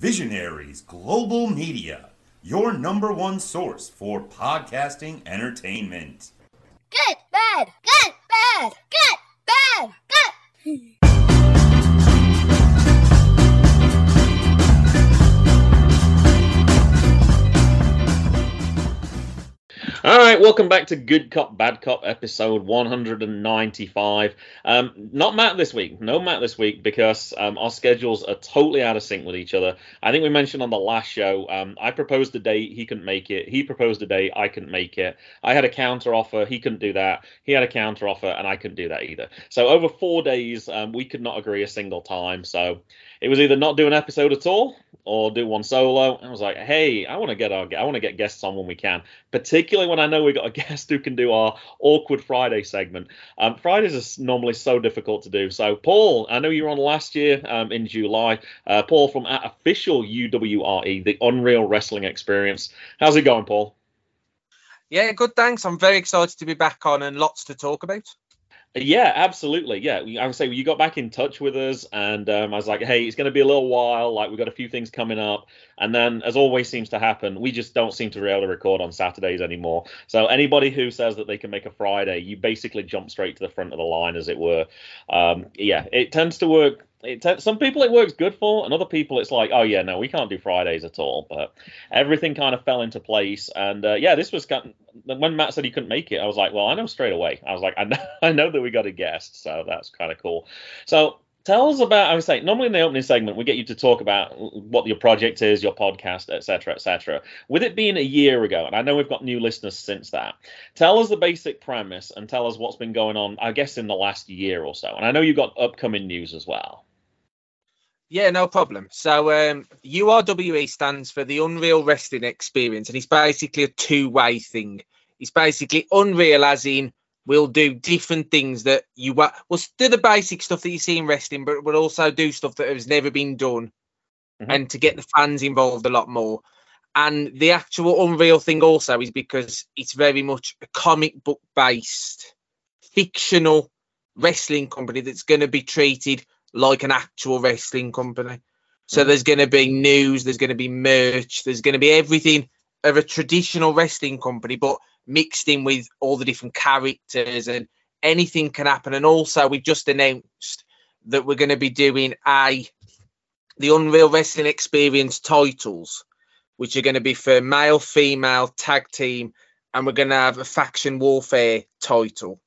Visionaries Global Media, your number one source for podcasting entertainment. Good, bad, good, bad, good, bad, good. All right, welcome back to Good Cop Bad Cop episode 195. Um, not Matt this week, no Matt this week because um, our schedules are totally out of sync with each other. I think we mentioned on the last show, um, I proposed a date, he couldn't make it. He proposed a date, I couldn't make it. I had a counter offer, he couldn't do that. He had a counter offer, and I couldn't do that either. So over four days, um, we could not agree a single time. So it was either not do an episode at all or do one solo. I was like, hey, I want to get our, I want to get guests on when we can, particularly when I know we've got a guest who can do our awkward Friday segment. Um, Fridays are normally so difficult to do. So, Paul, I know you were on last year um, in July. Uh, Paul from official UWRE, the Unreal Wrestling Experience. How's it going, Paul? Yeah, good. Thanks. I'm very excited to be back on and lots to talk about. Yeah, absolutely. Yeah, I would say you got back in touch with us, and um, I was like, "Hey, it's going to be a little while. Like, we've got a few things coming up." And then, as always seems to happen, we just don't seem to be able to record on Saturdays anymore. So anybody who says that they can make a Friday, you basically jump straight to the front of the line, as it were. Um, yeah, it tends to work it t- some people it works good for, and other people it's like, oh yeah, no, we can't do Fridays at all. But everything kind of fell into place, and uh, yeah, this was kind of, when Matt said he couldn't make it, I was like, well, I know straight away. I was like, I know, I know that we got a guest, so that's kind of cool. So tell us about i was saying normally in the opening segment we get you to talk about what your project is your podcast etc etc with it being a year ago and i know we've got new listeners since that tell us the basic premise and tell us what's been going on i guess in the last year or so and i know you've got upcoming news as well yeah, no problem. So um, URWE stands for the Unreal Wrestling Experience, and it's basically a two-way thing. It's basically Unreal, as in we'll do different things that you will we'll do the basic stuff that you see in wrestling, but we'll also do stuff that has never been done, mm-hmm. and to get the fans involved a lot more. And the actual Unreal thing also is because it's very much a comic book based, fictional wrestling company that's going to be treated like an actual wrestling company. So mm-hmm. there's going to be news, there's going to be merch, there's going to be everything of a traditional wrestling company, but mixed in with all the different characters and anything can happen. And also, we've just announced that we're going to be doing a the Unreal Wrestling Experience titles, which are going to be for male, female, tag team, and we're going to have a faction warfare title.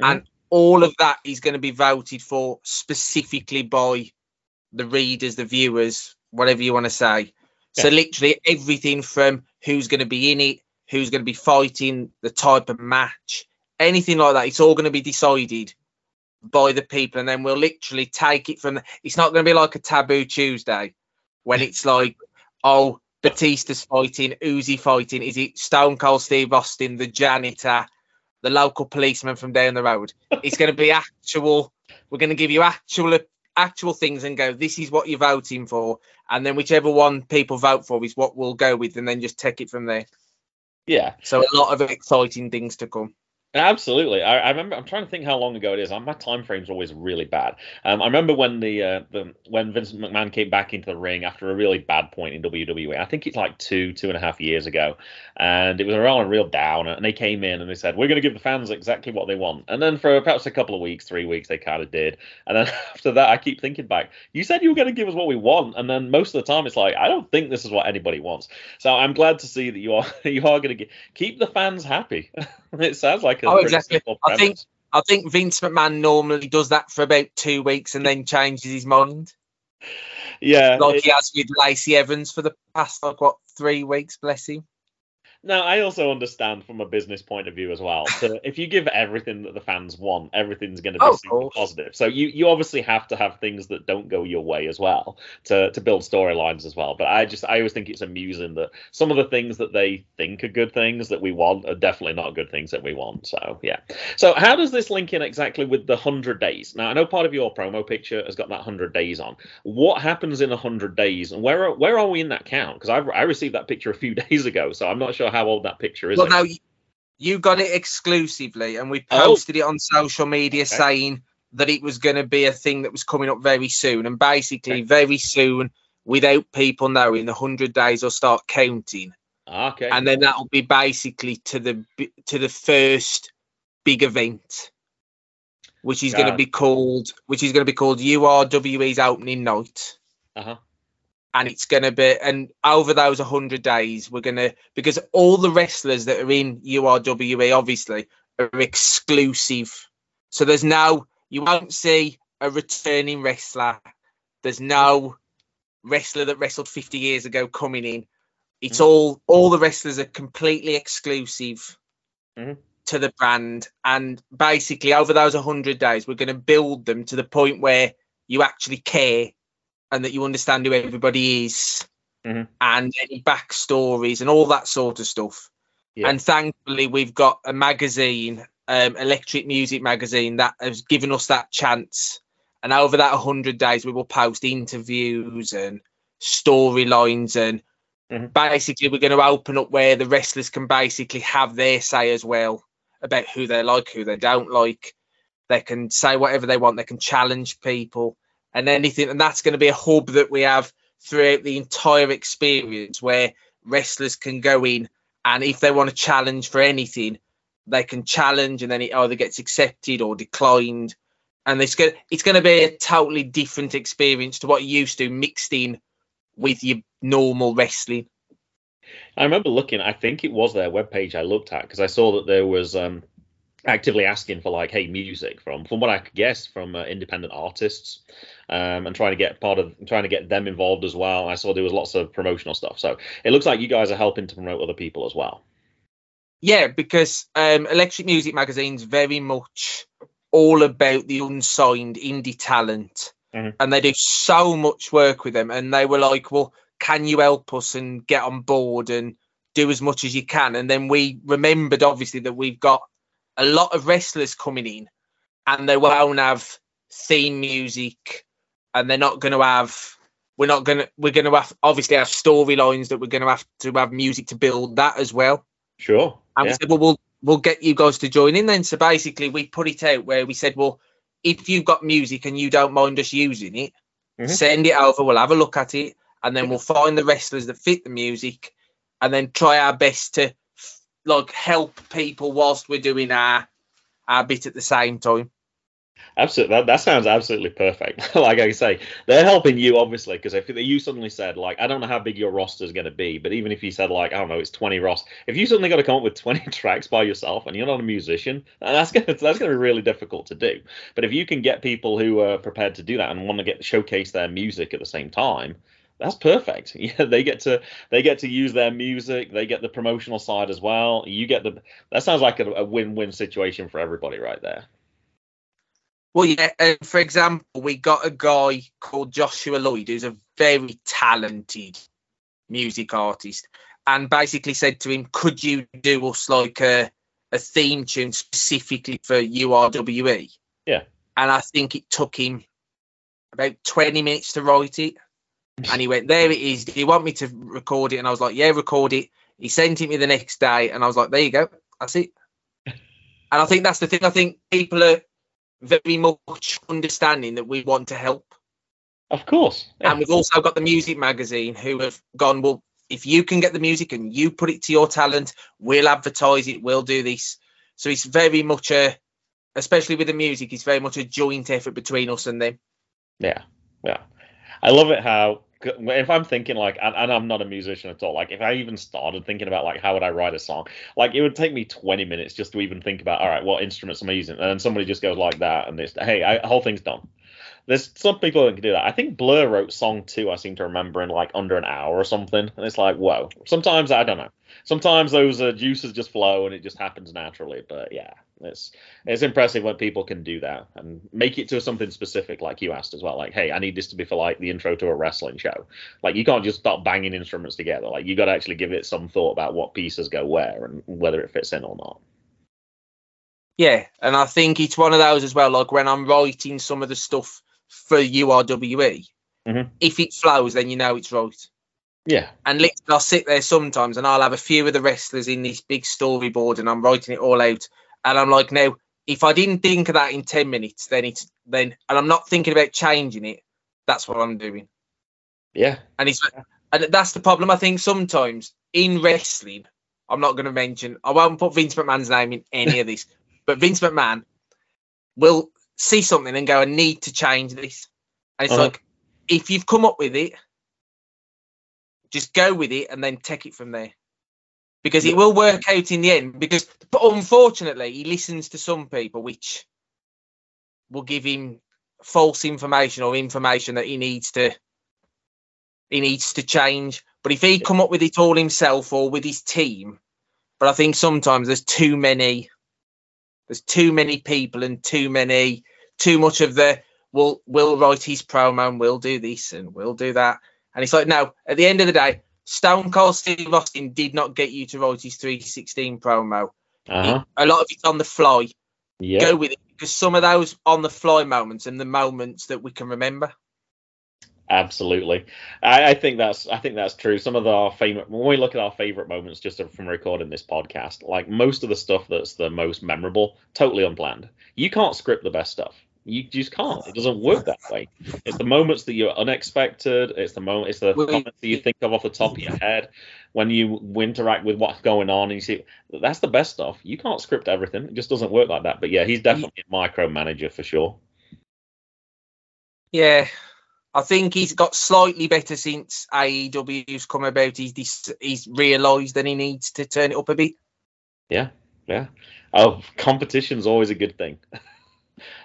Mm-hmm. And all of that is going to be voted for specifically by the readers, the viewers, whatever you want to say. Yeah. So literally everything from who's going to be in it, who's going to be fighting, the type of match, anything like that. It's all going to be decided by the people, and then we'll literally take it from. The, it's not going to be like a taboo Tuesday when it's like, oh, Batista's fighting, Uzi fighting. Is it Stone Cold Steve Austin, the janitor? The local policeman from down the road. It's going to be actual. We're going to give you actual actual things and go. This is what you're voting for, and then whichever one people vote for is what we'll go with, and then just take it from there. Yeah. So a lot of exciting things to come. Absolutely, I, I, remember. I'm trying to think how long ago it is. My time frame's always really bad. Um, I remember when the, uh, the when Vince McMahon came back into the ring after a really bad point in WWE. I think it's like two two and a half years ago, and it was around a real down. And they came in and they said, "We're going to give the fans exactly what they want." And then for perhaps a couple of weeks, three weeks, they kind of did. And then after that, I keep thinking back. You said you were going to give us what we want, and then most of the time, it's like I don't think this is what anybody wants. So I'm glad to see that you are you are going to keep the fans happy. it sounds like oh, exactly. I think I think Vince McMahon normally does that for about two weeks and then changes his mind. Yeah, like it, he has with Lacey Evans for the past like what three weeks. Bless him. Now, I also understand from a business point of view as well. So if you give everything that the fans want, everything's going to be oh, super positive. So you, you obviously have to have things that don't go your way as well to, to build storylines as well. But I just I always think it's amusing that some of the things that they think are good things that we want are definitely not good things that we want. So yeah. So how does this link in exactly with the hundred days? Now I know part of your promo picture has got that hundred days on. What happens in a hundred days, and where are, where are we in that count? Because I I received that picture a few days ago, so I'm not sure how old that picture is. Well, now you got it exclusively, and we oh. posted oh. it on social media okay. saying that it was going to be a thing that was coming up very soon. And basically, okay. very soon, without people knowing. The hundred days will start counting, Ah, Okay. and then that'll be basically to the to the first big event, which is going to be called which is going to be called URWE's opening night. uh-huh. And it's going to be and over those 100 days we're going to because all the wrestlers that are in URWE obviously are exclusive. So there's no you won't see a returning wrestler. There's no wrestler that wrestled 50 years ago coming in. It's all all the wrestlers are completely exclusive Mhm. to the brand. And basically over those 100 days we're going to build them to the point where you actually care and that you understand who everybody is Mhm. and any backstories and all that sort of stuff. Yeah. And thankfully, we've got a magazine, um, Electric Music Magazine, that has given us that chance. And over that 100 days, we will post interviews and storylines. And Mhm. basically, we're going to open up where the wrestlers can basically have their say as well about who they like, who they don't like. They can say whatever they want, they can challenge people and anything. And that's going to be a hub that we have throughout the entire experience where wrestlers can go in and if they want to challenge for anything, they can challenge and then it either gets accepted or declined. And it's going it's going to be a totally different experience to what you used to mixed in with your normal wrestling. I remember looking. I think it was their webpage I looked at because I saw that there was um, actively asking for like, hey, music from from what I could guess from uh, independent artists, um, and trying to get part of trying to get them involved as well. I saw there was lots of promotional stuff. So it looks like you guys are helping to promote other people as well. Yeah, because um, Electric Music Magazine's very much all about the unsigned indie talent, Mhm. and they do so much work with them. And they were like, "Well, can you help us and get on board and do as much as you can?" And then we remembered, obviously, that we've got a lot of wrestlers coming in, and they won't have theme music, and they're not going to have. We're not gonna. We're gonna have obviously have storylines that we're gonna have to have music to build that as well. Sure. And yeah. we said, well, we'll we'll get you guys to join in then. So basically, we put it out where we said, well, if you've got music and you don't mind us using it, Mhm. send it over. We'll have a look at it, and then we'll find the wrestlers that fit the music, and then try our best to like help people whilst we're doing our our bit at the same time. Absolutely, that, that sounds absolutely perfect. like I say, they're helping you obviously because if you suddenly said like, I don't know how big your roster is going to be, but even if you said like, I don't know, it's twenty Ross, if you suddenly got to come up with twenty tracks by yourself and you're not a musician, that's gonna that's gonna be really difficult to do. But if you can get people who are prepared to do that and want to get showcase their music at the same time, that's perfect. Yeah, they get to they get to use their music, they get the promotional side as well. You get the that sounds like a, a win-win situation for everybody right there. Well, yeah. And for example, we got a guy called Joshua Lloyd, who's a very talented music artist, and basically said to him, "Could you do us like a a theme tune specifically for URWE?" Yeah. And I think it took him about twenty minutes to write it, and he went, "There it is. Do you want me to record it?" And I was like, "Yeah, record it." He sent it me the next day, and I was like, "There you go. That's it." And I think that's the thing. I think people are very much understanding that we want to help. Of course. Yeah. And we've also got the music magazine who have gone, well, if you can get the music and you put it to your talent, we'll advertise it, we'll do this. So it's very much a, especially with the music, it's very much a joint effort between us and them. Yeah, yeah. I love it how if I'm thinking like, and, and I'm not a musician at all. Like, if I even started thinking about like how would I write a song, like it would take me 20 minutes just to even think about, all right, what instruments am I using? And then somebody just goes like that, and this, hey, I, whole thing's done. There's some people that can do that. I think Blur wrote song two. I seem to remember in like under an hour or something, and it's like, whoa. Sometimes I don't know. Sometimes those uh, juices just flow and it just happens naturally. But yeah, it's it's impressive when people can do that and make it to something specific, like you asked as well. Like, hey, I need this to be for like the intro to a wrestling show. Like, you can't just start banging instruments together. Like, you got to actually give it some thought about what pieces go where and whether it fits in or not. Yeah. And I think it's one of those as well. Like when I'm writing some of the stuff for URWE, Mhm. if it flows, then you know it's right. Yeah, And literally, I'll sit there sometimes and I'll have a few of the wrestlers in this big storyboard and I'm writing it all out. And I'm like, now, if I didn't think of that in 10 minutes, then it's then, and I'm not thinking about changing it, that's what I'm doing. Yeah. And he's and that's the problem. I think sometimes in wrestling, I'm not going to mention, I won't put Vince McMahon's name in any of this, but Vince McMahon will see something and go, I need to change this. And it's Uh-huh. like, if you've come up with it, just go with it and then take it from there. Because it will work out in the end. Because, but unfortunately, he listens to some people which will give him false information or information that he needs to he needs to change. But if he come up with it all himself or with his team, but I think sometimes there's too many there's too many people and too many too much of the we'll we'll write his promo and we'll do this and we'll do that. And it's like no, at the end of the day, Stone Cold Steve Austin did not get you to write his 316 promo. Uh-huh. A lot of it's on the fly. Yeah. Go with it because some of those on the fly moments and the moments that we can remember. Absolutely, I, I think that's I think that's true. Some of our favorite when we look at our favorite moments just from recording this podcast, like most of the stuff that's the most memorable, totally unplanned. You can't script the best stuff. You just can't. It doesn't work that way. It's the moments that you're unexpected. It's the moment. It's the Well, comments that you think of off the top of your head when you interact with what's going on and you see that's the best stuff. You can't script everything. It just doesn't work like that. But yeah, he's definitely a micromanager for sure. Yeah, I think he's got slightly better since AEW's come about. He's he's realised that he needs to turn it up a bit. Yeah, yeah. Oh, competition's always a good thing.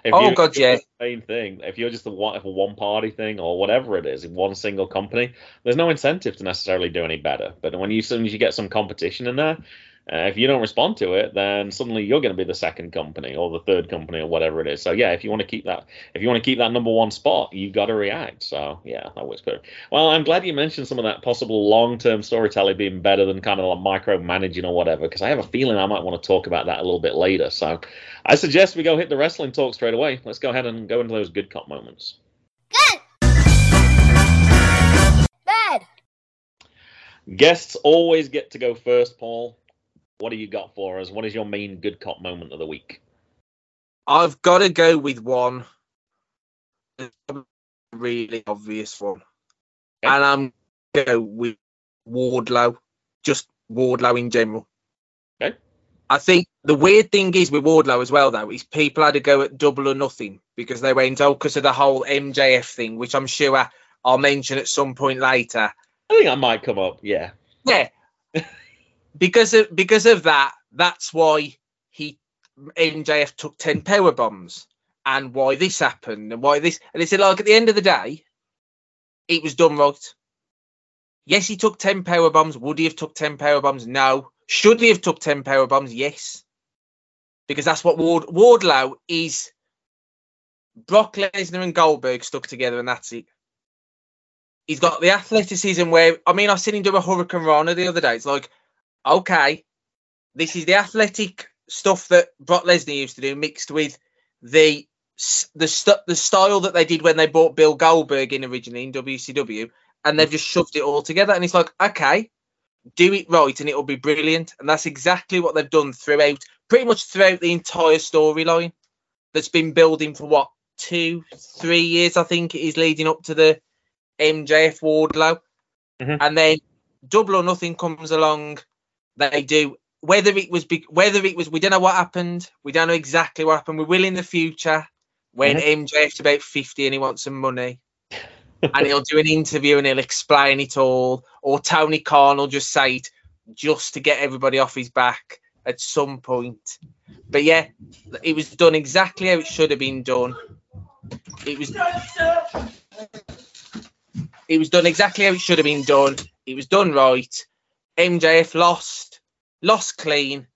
if Oh, God, yeah. the Same thing. If you're just a one, if a one party thing or whatever it is in one single company, there's no incentive to necessarily do any better. But when you soon as you get some competition in there, uh, if you don't respond to it, then suddenly you're going to be the second company or the third company or whatever it is. So yeah, if you want to keep that, if you want to keep that number one spot, you've got to react. So yeah, that works good. Well, I'm glad you mentioned some of that possible long-term storytelling being better than kind of like micromanaging or whatever, because I have a feeling I might want to talk about that a little bit later. So I suggest we go hit the wrestling talk straight away. Let's go ahead and go into those good cop moments. Good. Bad. Guests always get to go first, Paul. What do you got for us? What is your main good cop moment of the week? I've got to go with one really obvious one, Okay. and I'm going to go with Wardlow, just Wardlow in general. Okay. I think the weird thing is with Wardlow as well, though, is people had to go at double or nothing because they went, oh, because of the whole MJF thing, which I'm sure I'll mention at some point later. I think I might come up. Yeah. Yeah. because of because of that, that's why he MJF took ten power bombs and why this happened and why this and it's like at the end of the day, it was done right. Yes, he took ten power bombs. Would he have took ten power bombs? No. Should he have took ten power bombs? Yes. Because that's what Ward Wardlow is Brock Lesnar and Goldberg stuck together and that's it. He's got the athleticism where I mean I've seen him do a Hurricane Rana the other day. It's like, okay, this is the athletic stuff that Brock Lesnar used to do mixed with the the st- the style that they did when they brought Bill Goldberg in originally in WCW, and they've just shoved it all together. And it's like, okay, do it right, and it'll be brilliant. And that's exactly what they've done throughout, pretty much throughout the entire storyline that's been building for what two, three years, I think it is leading up to the MJF Wardlow, Mhm. and then Double or Nothing comes along. They do whether it was be- whether it was we don't know what happened. We don't know exactly what happened. We will in the future when MJF's about fifty and he wants some money, and he'll do an interview and he'll explain it all. Or Tony Khan will just say it just to get everybody off his back at some point. But yeah, it was done exactly how it should have been done. It was it was done exactly how it should have been done. It was done right. MJF lost, lost clean,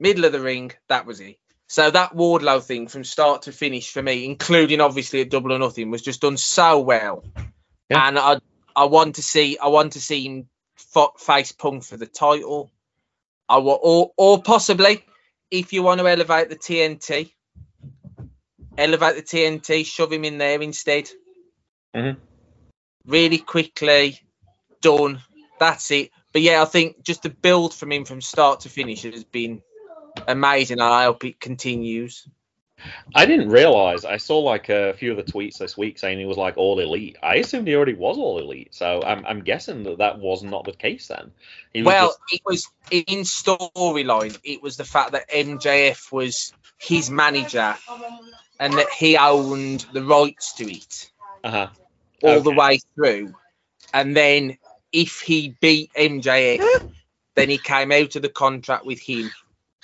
middle of the ring. That was it. So that Wardlow thing from start to finish for me, including obviously at Double or Nothing, was just done so well. Yeah. And I I want to see I want to see him fo- face Punk for the title. I wa- or or possibly if you want to elevate the TNT, elevate the TNT, shove him in there instead. Mhm. Really quickly done. That's it. But yeah, I think just the build from him from start to finish has been amazing. and I hope it continues. I didn't realize. I saw like a few of the tweets this week saying he was like all elite. I assumed he already was all elite. So I'm, I'm guessing that that was not the case then. Well, just- it was in storyline. It was the fact that MJF was his manager and that he owned the rights to it uh-huh. all the way through. And then if he beat MJF, then he came out of the contract with him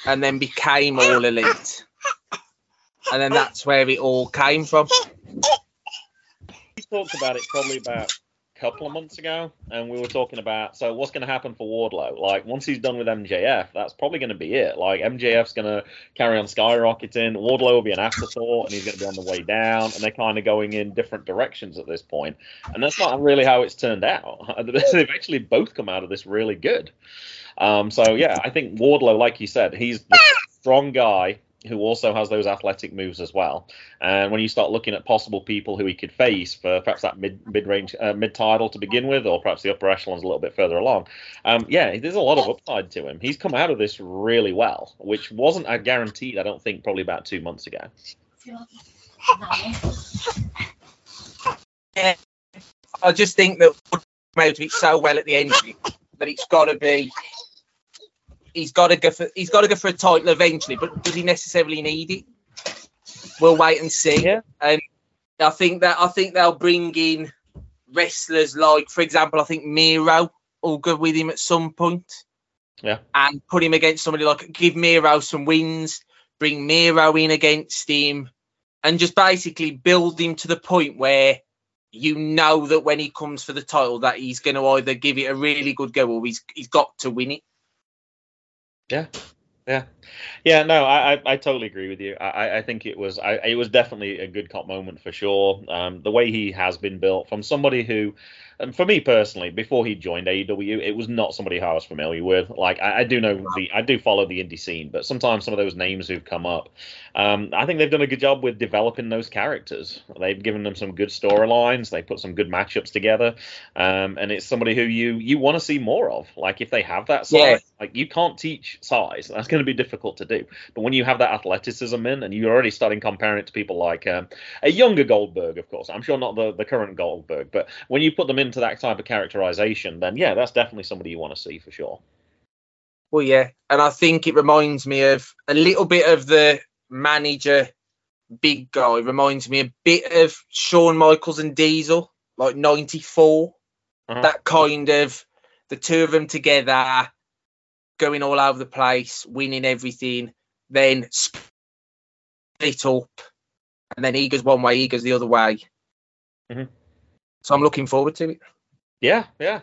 and then became all elite. And then that's where it all came from. we talked about it probably about a couple of months ago, and we were talking about so what's going to happen for Wardlow. Like once he's done with MJF, that's probably going to be it. Like MJF's going to carry on skyrocketing. Wardlow will be an afterthought, and he's going to be on the way down. And they're kind of going in different directions at this point, and that's not really how it's turned out. They've actually both come out of this really good. Um, so yeah, I think Wardlow, like you said, he's the strong guy who also has those athletic moves as well. And when you start looking at possible people who he could face for perhaps that mid mid range uh, mid title to begin with, or perhaps the upper echelons a little bit further along, um, yeah, there's a lot of upside to him. He's come out of this really well, which wasn't a guaranteed, I don't think, probably about two months ago. I just think that Wood came out of it so well at the end that it's got to be. He's got to go for. He's got to go for a title eventually, but does he necessarily need it? We'll wait and see. Yeah. And I think that I think they'll bring in wrestlers like, for example, I think Miro will go with him at some point. Yeah. And put him against somebody like give Miro some wins, bring Miro in against him, and just basically build him to the point where you know that when he comes for the title that he's going to either give it a really good go or he's he's got to win it. Yeah, Yeah, yeah, no, I, I, I totally agree with you. I, I- think it was I, it was definitely a good cop moment for sure. Um, the way he has been built from somebody who, and for me personally, before he joined AEW, it was not somebody I was familiar with. Like I, I do know the I do follow the indie scene, but sometimes some of those names who've come up, um, I think they've done a good job with developing those characters. They've given them some good storylines. They put some good matchups together, um, and it's somebody who you you want to see more of. Like if they have that size, Yeah. like you can't teach size. That's going to be difficult to do. But when you have that athleticism in, and you're already starting comparing it to people like um, a younger Goldberg, of course, I'm sure not the the current Goldberg, but when you put them into that type of characterization, then yeah, that's definitely somebody you want to see for sure. Well, yeah, and I think it reminds me of a little bit of the manager, big guy. Reminds me a bit of Shawn Michaels and Diesel, like '94. Uh-huh. That kind of the two of them together, going all over the place, winning everything, then split up, and then he goes one way, he goes the other way. Mhm. So I'm looking forward to it. Yeah, yeah.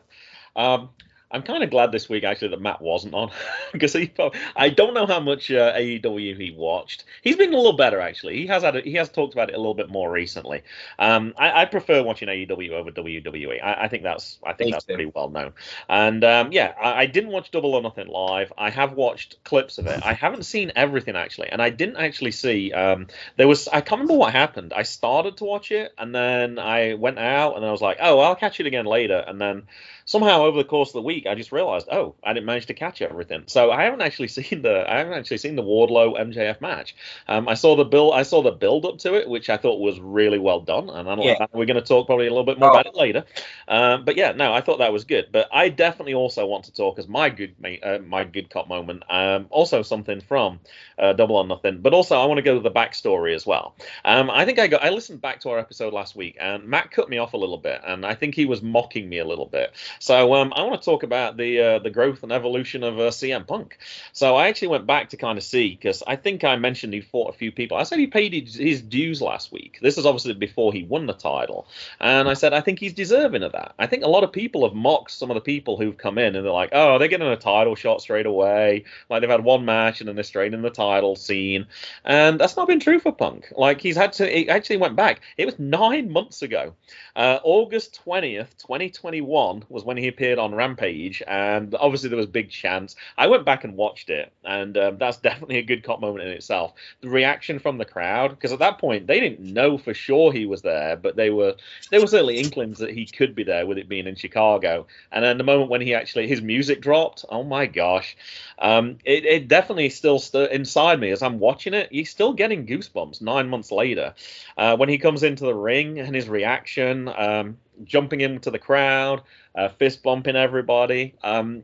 Um, I'm kind of glad this week actually that Matt wasn't on because he. I don't know how much uh, AEW he watched. He's been a little better actually. He has had. A, he has talked about it a little bit more recently. Um, I, I prefer watching AEW over WWE. I, I think that's. I think Me that's too. pretty well known. And um, yeah, I, I didn't watch Double or Nothing live. I have watched clips of it. I haven't seen everything actually, and I didn't actually see. Um, there was. I can't remember what happened. I started to watch it, and then I went out, and then I was like, oh, I'll catch it again later, and then somehow over the course of the week, I just realized, oh, I didn't manage to catch everything. So I haven't actually seen the I haven't actually seen the Wardlow MJF match. Um, I saw the build I saw the build up to it, which I thought was really well done, and I don't Yeah. we're going to talk probably a little bit more Oh. about it later. Um, but yeah, no, I thought that was good. But I definitely also want to talk as my good uh, my good cop moment. Um, also something from uh, Double or Nothing, but also I want to go to the backstory as well. Um, I think I got I listened back to our episode last week, and Matt cut me off a little bit, and I think he was mocking me a little bit. So um, I want to talk about the uh, the growth and evolution of uh, CM Punk. So I actually went back to kind of see because I think I mentioned he fought a few people. I said he paid his, dues last week. This is obviously before he won the title, and I said I think he's deserving of that. I think a lot of people have mocked some of the people who've come in and they're like, oh, they're getting a title shot straight away. Like they've had one match and then they're straight in the title scene, and that's not been true for Punk. Like he's had to. He actually went back. It was nine months ago. Uh, August 20th, 2021 was when he appeared on Rampage and obviously there was big chance. I went back and watched it, and um, that's definitely a good cop moment in itself. The reaction from the crowd, because at that point they didn't know for sure he was there, but they were there were certainly inklings that he could be there with it being in Chicago. And then the moment when he actually his music dropped, oh my gosh, um, it, it definitely still st- inside me as I'm watching it. He's still getting goosebumps nine months later uh, when he comes into the ring and his reaction, um, jumping into the crowd, uh, fist bumping everybody. Um,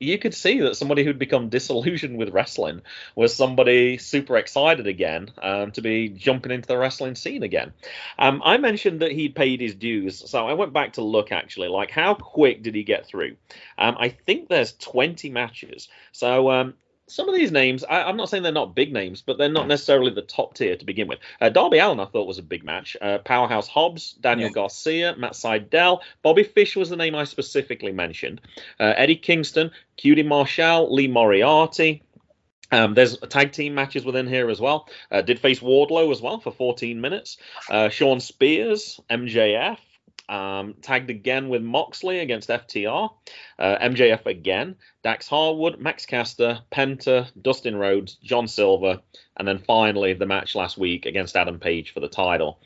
you could see that somebody who'd become disillusioned with wrestling was somebody super excited again um, to be jumping into the wrestling scene again. Um, I mentioned that he'd paid his dues, so I went back to look actually, like how quick did he get through? Um, I think there's 20 matches, so um, some of these names, I, am not saying they're not big names, but they're not necessarily the top tier to begin with. Uh, Darby Allin, I thought was a big match. Uh, Powerhouse Hobbs, Daniel yeah. Garcia, Matt Sydal, Bobby Fish was the name I specifically mentioned. Uh, Eddie Kingston, QT Marshall, Lee Moriarty. Um, there's tag team matches within here as well. Uh, did face Wardlow as well for 14 minutes. Uh, Shawn Spears, MJF, um, tagged again with Moxley against FTR, uh, MJF again, Dax Harwood, Max Caster, Penta, Dustin Rhodes, John Silver, and then finally the match last week against Adam Page for the title.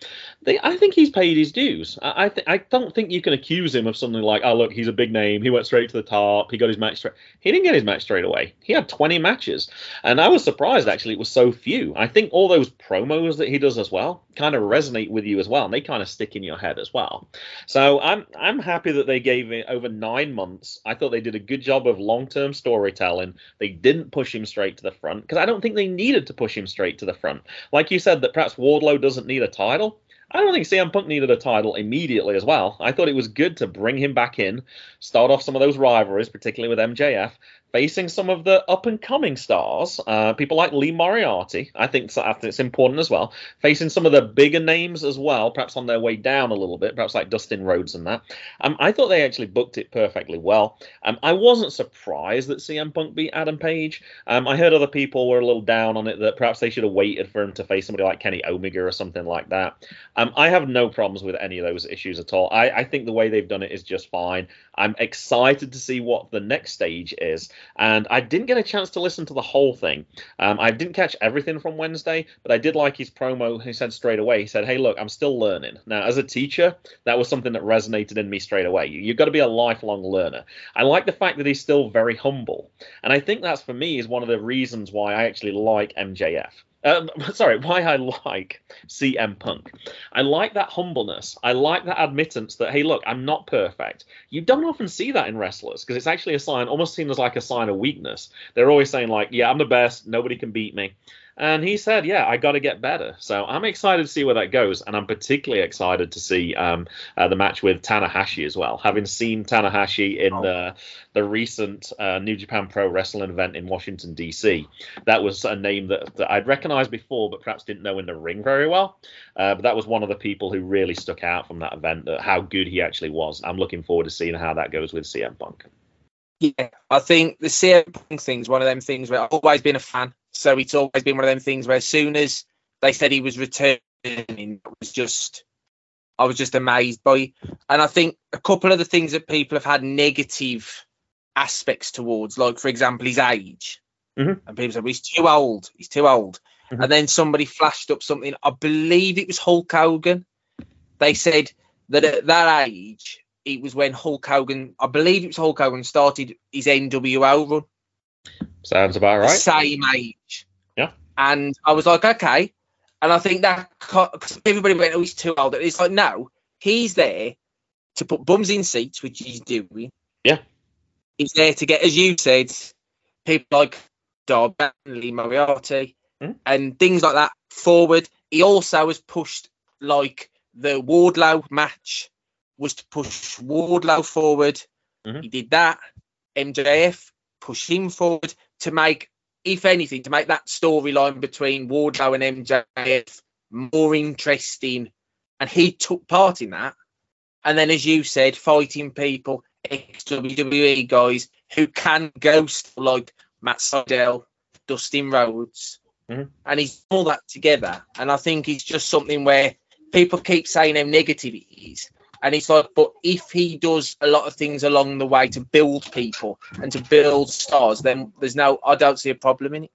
They, I think he's paid his dues. I, I, th- I, don't think you can accuse him of something like, oh look, he's a big name. He went straight to the top. He got his match straight. He didn't get his match straight away. He had 20 matches, and I was surprised actually it was so few. I think all those promos that he does as well kind of resonate with you as well, and they kind of stick in your head as well. So I'm I'm happy that they gave it over nine months. I thought they did a good job of long term storytelling. They didn't push him straight to the front because I don't think they needed to push him straight to the front. Like you said, that perhaps Wardlow doesn't need a title. I don't think CM Punk needed a title immediately as well. I thought it was good to bring him back in, start off some of those rivalries, particularly with MJF, facing some of the up and coming stars, uh, people like Lee Moriarty. I think, I think it's important as well. Facing some of the bigger names as well, perhaps on their way down a little bit, perhaps like Dustin Rhodes and that. Um, I thought they actually booked it perfectly well. Um, I wasn't surprised that CM Punk beat Adam Page. Um, I heard other people were a little down on it that perhaps they should have waited for him to face somebody like Kenny Omega or something like that. Um, I have no problems with any of those issues at all. I, I think the way they've done it is just fine. I'm excited to see what the next stage is and I didn't get a chance to listen to the whole thing. Um, I didn't catch everything from Wednesday, but I did like his promo. He said straight away, he said, "Hey, look, I'm still learning." Now, as a teacher, that was something that resonated in me straight away. You, have got to be a lifelong learner. I like the fact that he's still very humble, and I think that's for me is one of the reasons why I actually like MJF. Um, sorry, why I like CM Punk. I like that humbleness. I like that admittance that, hey, look, I'm not perfect. You don't often see that in wrestlers because it's actually a sign, almost seen as like a sign of weakness. They're always saying, like, yeah, I'm the best. Nobody can beat me. And he said, "Yeah, I got to get better." So I'm excited to see where that goes, and I'm particularly excited to see um, uh, the match with Tanahashi as well. Having seen Tanahashi in oh. the the recent uh, New Japan Pro Wrestling event in Washington D.C., that was a name that, that I'd recognized before, but perhaps didn't know in the ring very well. Uh, but that was one of the people who really stuck out from that event. That how good he actually was. I'm looking forward to seeing how that goes with CM Punk. Yeah, I think the CM Punk thing is one of them things where I've always been a fan. So it's always been one of them things where as soon as they said he was returning, it was just I was just amazed by. And I think a couple of the things that people have had negative aspects towards, like for example, his age. Mm-hmm. And people said, well, he's too old. He's too old. Mm-hmm. And then somebody flashed up something. I believe it was Hulk Hogan. They said that at that age, it was when Hulk Hogan, I believe it was Hulk Hogan, started his NWO run. Sounds about right. Same age. Yeah. And I was like, okay. And I think that because everybody went, oh, he's too old. It's like, no, he's there to put bums in seats, which he's doing. Yeah. He's there to get, as you said, people like Darby, Lee Moriarty, mm. and things like that forward. He also has pushed like the Wardlow match was to push Wardlow forward. Mm-hmm. He did that. MJF push him forward to make, if anything, to make that storyline between Wardlow and MJF more interesting. And he took part in that. And then, as you said, fighting people, ex WWE guys who can ghost like Matt Sydal, Dustin Rhodes, mm-hmm. and he's all that together. And I think it's just something where people keep saying how negative it is, And it's like, but if he does a lot of things along the way to build people and to build stars, then there's no, I don't see a problem in it.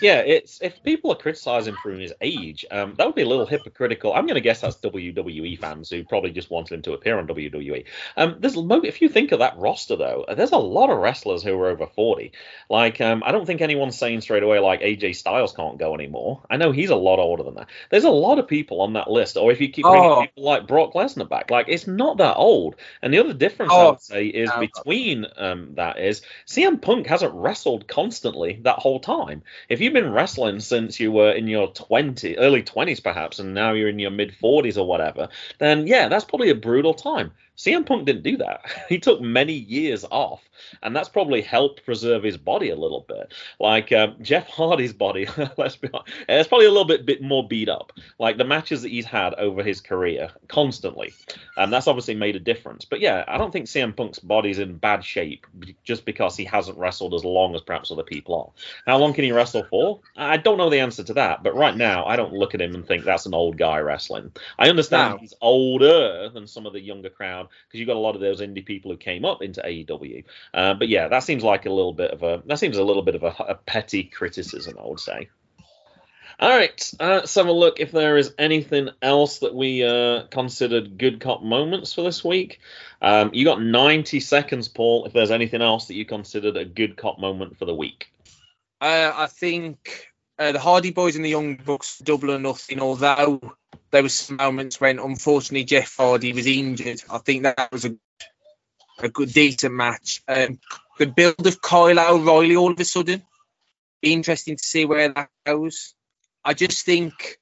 Yeah, it's if people are criticizing for his age, um, that would be a little hypocritical. I'm going to guess that's WWE fans who probably just wanted him to appear on WWE. Um, there's if you think of that roster though, there's a lot of wrestlers who are over 40. Like, um, I don't think anyone's saying straight away like AJ Styles can't go anymore. I know he's a lot older than that. There's a lot of people on that list. Or if you keep bringing Oh. people like Brock Lesnar back, like it's not that old. And the other difference I Oh, would say is between um, that is CM Punk hasn't wrestled constantly that whole time if you've been wrestling since you were in your 20 early 20s perhaps and now you're in your mid 40s or whatever then yeah that's probably a brutal time CM Punk didn't do that. He took many years off, and that's probably helped preserve his body a little bit. Like um, Jeff Hardy's body, let's be honest, it's probably a little bit, bit more beat up. Like the matches that he's had over his career constantly, and that's obviously made a difference. But yeah, I don't think CM Punk's body's in bad shape just because he hasn't wrestled as long as perhaps other people are. How long can he wrestle for? I don't know the answer to that, but right now I don't look at him and think that's an old guy wrestling. I understand No. he's older than some of the younger crowd because you've got a lot of those indie people who came up into AEW. Uh, but yeah, that seems like a little bit of a that seems a little bit of a, a petty criticism, I would say. All right, uh, let's have a look if there is anything else that we uh, considered good cop moments for this week. Um, you got 90 seconds, Paul. If there's anything else that you considered a good cop moment for the week. Uh, I think uh, the Hardy Boys and the Young Bucks double or nothing. Although there was some moments when unfortunately Jeff Hardy was injured. I think that was a a good decent match. Um, the build of Kyle O'Reilly all of a sudden, interesting to see where that goes. I just think,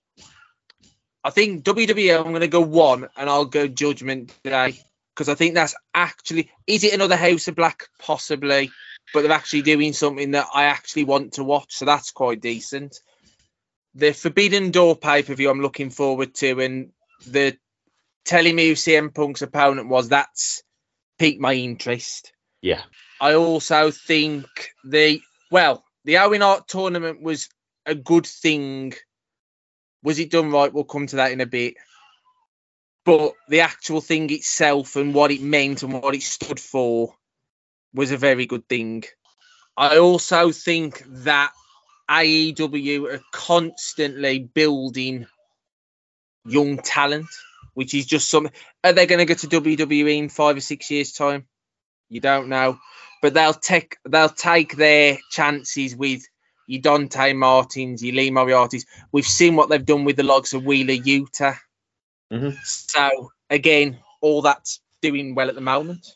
I think WWE. I'm going to go one, and I'll go Judgment Day because I think that's actually. Is it another House of Black? Possibly but they're actually doing something that I actually want to watch, so that's quite decent. The Forbidden Door pay per view I'm looking forward to, and the telling me who CM Punk's opponent was, that's piqued my interest. Yeah. I also think the well, the Owen Hart tournament was a good thing. Was it done right? We'll come to that in a bit. But the actual thing itself and what it meant and what it stood for was a very good thing. I also think that AEW are constantly building young talent, which is just something. Are they going to get to WWE in five or six years' time? You don't know, but they'll take they'll take their chances with your Dante Martins, your Lee Moriarty's. We've seen what they've done with the likes of Wheeler Yuta. Mhm. So again, all that's doing well at the moment.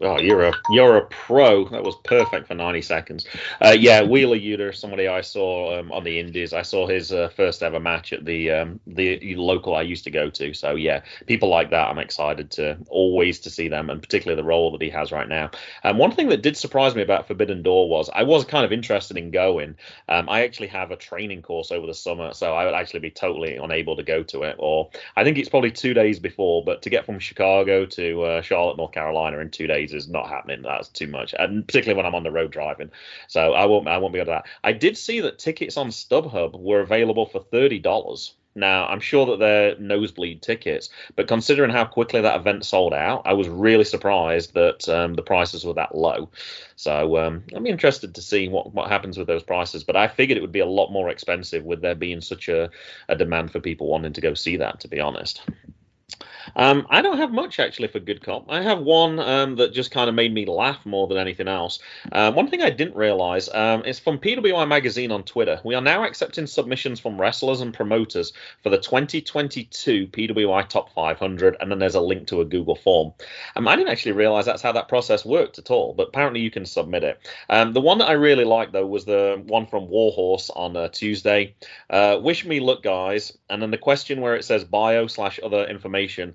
Oh, you're a you're a pro. That was perfect for 90 seconds. Uh, yeah, Wheeler Yuta, somebody I saw um, on the Indies. I saw his uh, first ever match at the um, the local I used to go to. So yeah, people like that, I'm excited to always to see them, and particularly the role that he has right now. Um, one thing that did surprise me about Forbidden Door was I was kind of interested in going. Um, I actually have a training course over the summer, so I would actually be totally unable to go to it. Or I think it's probably two days before, but to get from Chicago to uh, Charlotte, North Carolina in two days is not happening. That's too much, and particularly when I'm on the road driving. So I won't. I won't be able to. That. I did see that tickets on StubHub were available for thirty dollars. Now I'm sure that they're nosebleed tickets, but considering how quickly that event sold out, I was really surprised that um, the prices were that low. So um, I'm interested to see what, what happens with those prices. But I figured it would be a lot more expensive with there being such a, a demand for people wanting to go see that. To be honest. Um, I don't have much actually for Good Cop. I have one um, that just kind of made me laugh more than anything else. Um, one thing I didn't realize um, is from PWI Magazine on Twitter. We are now accepting submissions from wrestlers and promoters for the 2022 PWI Top 500, and then there's a link to a Google form. Um, I didn't actually realize that's how that process worked at all, but apparently you can submit it. Um, the one that I really liked though was the one from Warhorse on uh, Tuesday. Uh, wish me luck, guys. And then the question where it says bio slash other information.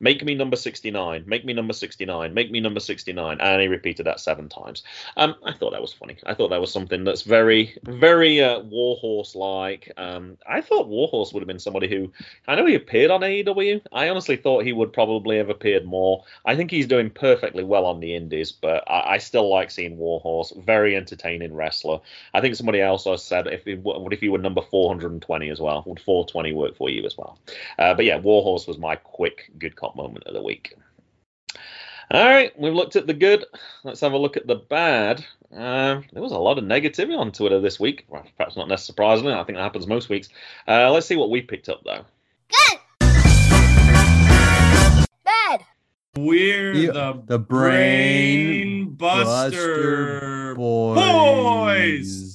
make me number 69, make me number 69, make me number 69. And he repeated that seven times. Um, I thought that was funny. I thought that was something that's very, very uh, Warhorse like. Um, I thought Warhorse would have been somebody who, I know he appeared on AEW. I honestly thought he would probably have appeared more. I think he's doing perfectly well on the indies, but I, I still like seeing Warhorse. Very entertaining wrestler. I think somebody else said, if he, what if he were number 420 as well? Would 420 work for you as well? Uh, but yeah, Warhorse was my quick good cop moment of the week. All right, we've looked at the good. Let's have a look at the bad. Uh, there was a lot of negativity on Twitter this week. Well, perhaps not necessarily surprisingly. I think that happens most weeks. Uh, let's see what we picked up though. Good. Bad. We're Yeah, the, the Brain Brain Buster, Buster Boys. Boys.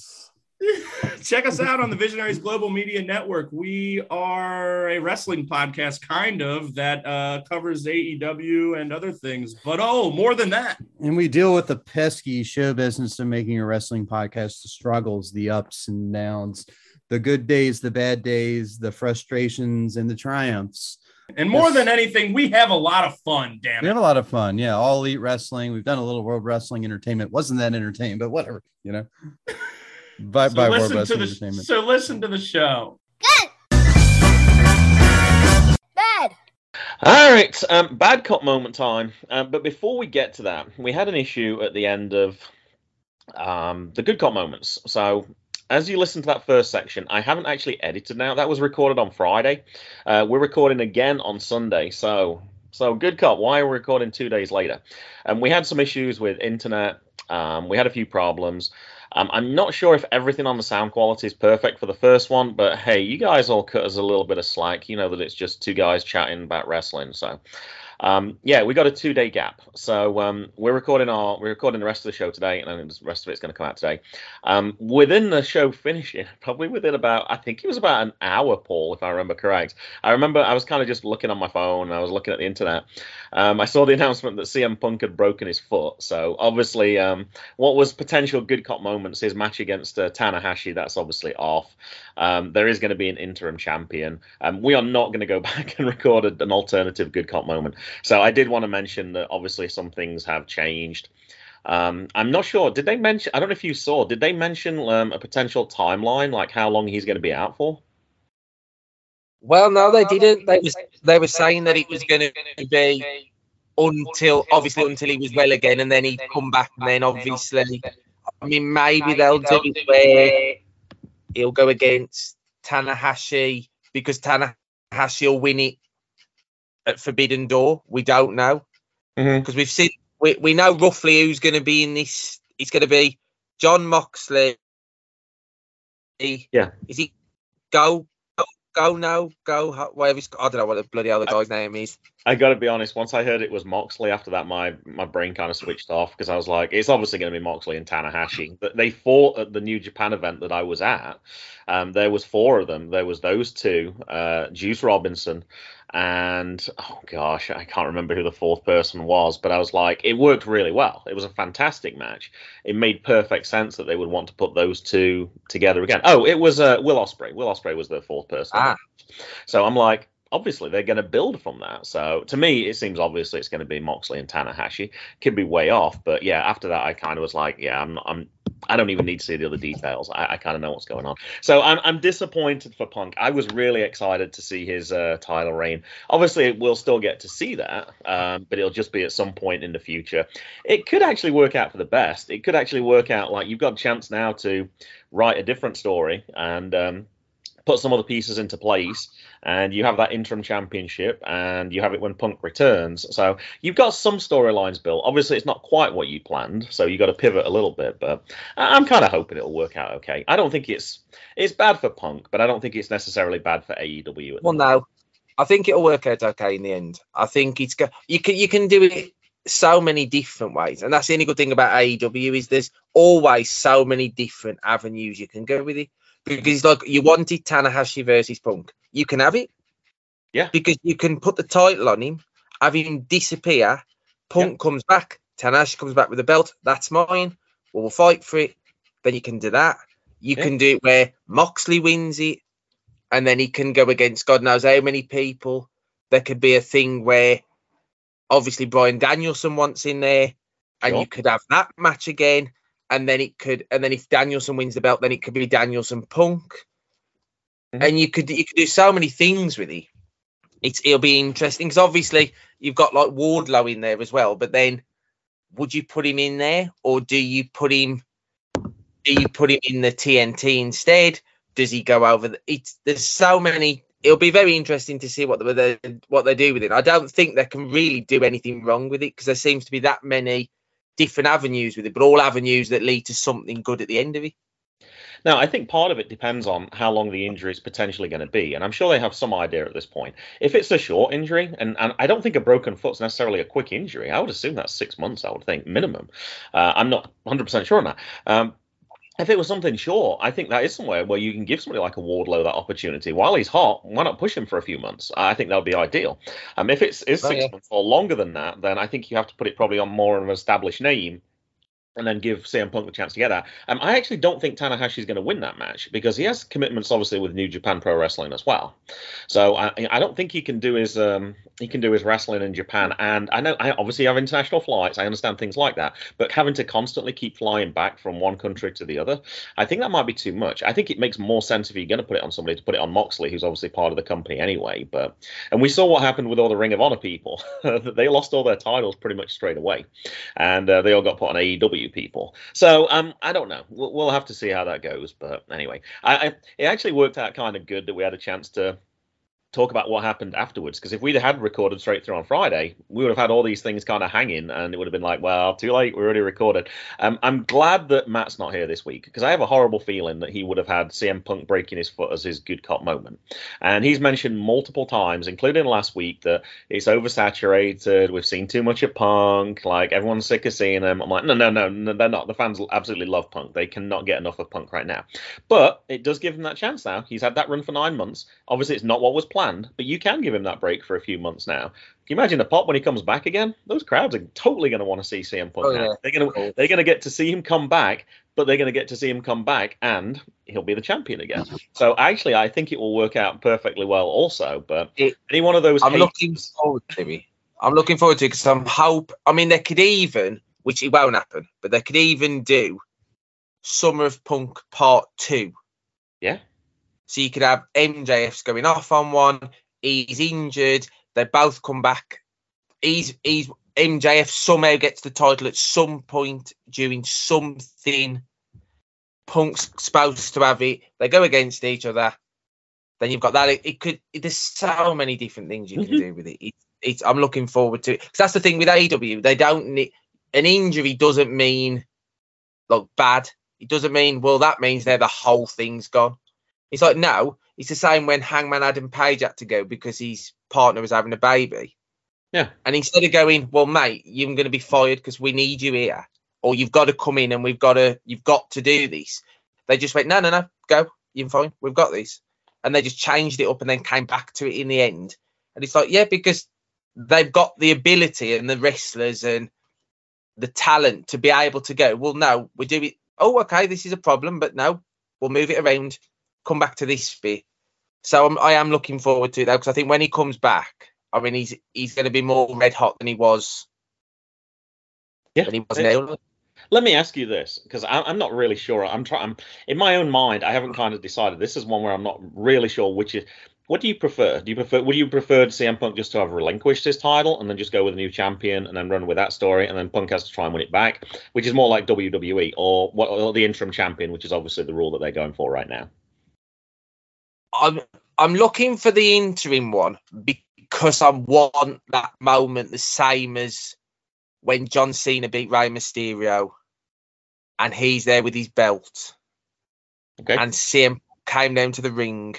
Check us out on the Visionaries Global Media Network. We are a wrestling podcast, kind of, that uh, covers AEW and other things. But oh, more than that. And we deal with the pesky show business of making a wrestling podcast, the struggles, the ups and downs, the good days, the bad days, the frustrations, and the triumphs. And more Yes. than anything, we have a lot of fun, damn We have a lot of fun. Yeah, all elite wrestling. We've done a little world wrestling entertainment. Wasn't that entertaining, but whatever, you know. By, So by world listen, to the, entertainment. so listen to the show. Good. Bad. All right, um, bad cop moment time. Um, but before we get to that, we had an issue at the end of um, the good cop moments. So as you listen to that first section, I haven't actually edited now. That was recorded on Friday. Uh, we're recording again on Sunday. So so good cop. Why are we recording two days later? And um, we had some issues with internet. Um, we had a few problems. Um, I'm not sure if everything on the sound quality is perfect for the first one, but hey, you guys all cut us a little bit of slack. You know that it's just two guys chatting about wrestling. So, um, yeah, we got a two day gap. So um, we're recording our we're recording the rest of the show today, and the rest of it's going to come out today. Um, within the show finishing, probably within about I think it was about an hour, Paul, if I remember correct. I remember I was kind of just looking on my phone, and I was looking at the internet. Um, I saw the announcement that CM Punk had broken his foot. So obviously, um, what was potential good cop moments, his match against uh, Tanahashi, that's obviously off. Um, there is going to be an interim champion. We are not going to go back and record an alternative good cop moment. So I did want to mention that obviously some things have changed. Um, I'm not sure. Did they mention? I don't know if you saw. Did they mention um, a potential timeline, like how long he's going to be out for? Well, no, they didn't. They was they were saying that it was going to be until obviously until he was well again, and then he'd come back, and then obviously, I mean, maybe they'll do it where he'll go against Tanahashi because Tanahashi will win it at Forbidden Door. We don't know because we've seen we we know roughly who's going to be in this. It's going to be Jon Moxley. Yeah. Is he go go go no go whatever? He's, I don't know what the bloody other guy's name is. I got to be honest. Once I heard it was Moxley, after that, my my brain kind of switched off because I was like, it's obviously going to be Moxley and Tanahashi. But they fought at the New Japan event that I was at. Um, there was four of them. There was those two, uh, Juice Robinson, and oh gosh, I can't remember who the fourth person was. But I was like, it worked really well. It was a fantastic match. It made perfect sense that they would want to put those two together again. Oh, it was uh, Will Ospreay. Will Ospreay was the fourth person. Ah. So I'm like, obviously they're going to build from that. So to me, it seems obviously it's going to be Moxley and Tanahashi. Could be way off, but yeah, after that, I kind of was like, yeah, I'm, I'm, I don't even need to see the other details. I, I kind of know what's going on. So I'm, I'm disappointed for Punk. I was really excited to see his uh, title reign. Obviously, we'll still get to see that, um, but it'll just be at some point in the future. It could actually work out for the best. It could actually work out like you've got a chance now to write a different story and. Um, put some other pieces into place and you have that interim championship and you have it when punk returns. So you've got some storylines built. Obviously it's not quite what you planned so you've got to pivot a little bit but i'm kind of hoping it'll work out okay. I don't think it's it's bad for punk but i don't think it's necessarily bad for aew Well, no, I think it'll work out okay in the end. I think it's go- you can you can do it so many different ways, and that's the only good thing about AEW is there's always so many different avenues you can go with it. Because it's like you wanted Tanahashi versus Punk, you can have it. Yeah. Because you can put the title on him, have him disappear. Punk comes back, Tanahashi comes back with the belt. That's mine. We'll fight for it. Then you can do that. You Yeah. can do it where Moxley wins it, and then he can go against God knows how many people. There could be a thing where obviously Bryan Danielson wants in there, and Sure. you could have that match again, and then it could, and then if Danielson wins the belt, then it could be Danielson Punk, Mhm. and you could you could do so many things with it. It's it'll be interesting because obviously you've got like Wardlow in there as well, but then would you put him in there or do you put him do you put him in the TNT instead? Does he go over? The, it's there's so many. It'll be very interesting to see what they what they do with it. I don't think they can really do anything wrong with it because there seems to be that many different avenues with it, but all avenues that lead to something good at the end of it. Now, I think part of it depends on how long the injury is potentially going to be, and I'm sure they have some idea at this point. If it's a short injury, and, and I don't think a broken foot's necessarily a quick injury, I would assume that's six months. I would think minimum. Uh, I'm not 100 percent sure on that. Um, if it was something short, I think that is somewhere where you can give somebody like a Wardlow that opportunity while he's hot. Why not push him for a few months? I think that would be ideal. Um, if it's is Oh, six yeah. months or longer than that, then I think you have to put it probably on more of an established name and then give CM Punk the chance to get that. Um, I actually don't think Tanahashi is going to win that match because he has commitments, obviously, with New Japan Pro Wrestling as well. So I, I don't think he can do his um, he can do his wrestling in Japan. And I know I obviously have international flights. I understand things like that, but having to constantly keep flying back from one country to the other, I think that might be too much. I think it makes more sense if you're going to put it on somebody to put it on Moxley, who's obviously part of the company anyway. But and we saw what happened with all the Ring of Honor people. they lost all their titles pretty much straight away, and uh, they all got put on AEW people. So um, I don't know. We'll, we'll have to see how that goes. But anyway, I, I, it actually worked out kind of good that we had a chance to talk about what happened afterwards. Because if we'd had recorded straight through on Friday, we would have had all these things kind of hanging, and it would have been like, well, too late. We already recorded. Um, I'm glad that Matt's not here this week because I have a horrible feeling that he would have had CM Punk breaking his foot as his good cop moment. And he's mentioned multiple times, including last week, that it's oversaturated. We've seen too much of Punk. Like everyone's sick of seeing him. I'm like, no, no, no, no, they're not. The fans absolutely love Punk. They cannot get enough of Punk right now. But it does give him that chance now. He's had that run for nine months. Obviously, it's not what was planned, but you can give him that break for a few months now. Can you imagine the pop when he comes back again? Those crowds are totally going to want to see CM Punk Oh, yeah. They're going to oh. they're going to get to see him come back, but they're going to get to see him come back, and he'll be the champion again. Mm-hmm. So actually, I think it will work out perfectly well. Also, but It- any one of those I'm looking forward to it. I'm looking forward to it because I'm hope. I mean, they could even, which it won't happen, but they could even do Summer of Punk Part Two. Yeah. So you could have MJF's going off on one. He's injured. They both come back. He's he's MJF somehow gets the title at some point during something. Punk's supposed to have it. They go against each other. Then you've got that. It, it could. It, there's so many different things you can mm-hmm. do with it. it it's. I'm looking forward to it because that's the thing with AEW. They don't need an injury. Doesn't mean like bad. It doesn't mean well. That means they're the whole thing's gone. It's like no. It's the same when Hangman Adam Page had to go because his partner was having a baby. Yeah. And instead of going, well, mate, you're going to be fired because we need you here, or you've got to come in and we've got to, you've got to do this. They just went, no, no, no, go, you're fine, we've got this, and they just changed it up and then came back to it in the end. And it's like, yeah, because they've got the ability and the wrestlers and the talent to be able to go. Well, no, we do it. Oh, okay, this is a problem, but no, we'll move it around. Come back to this bit. So I'm, I am looking forward to that because I think when he comes back, I mean, he's he's going to be more red hot than he was. Yeah. Than he was now. Let me ask you this, because I'm not really sure. I'm trying. In my own mind, I haven't kind of decided. This is one where I'm not really sure which is. What do you prefer? Do you prefer? Would you prefer to CM Punk just to have relinquished his title and then just go with a new champion and then run with that story, and then Punk has to try and win it back, which is more like WWE, or what? Or the interim champion, which is obviously the rule that they're going for right now. I'm I'm looking for the interim one because I want that moment the same as when John Cena beat Rey Mysterio, and he's there with his belt, Okay. and CM came down to the ring.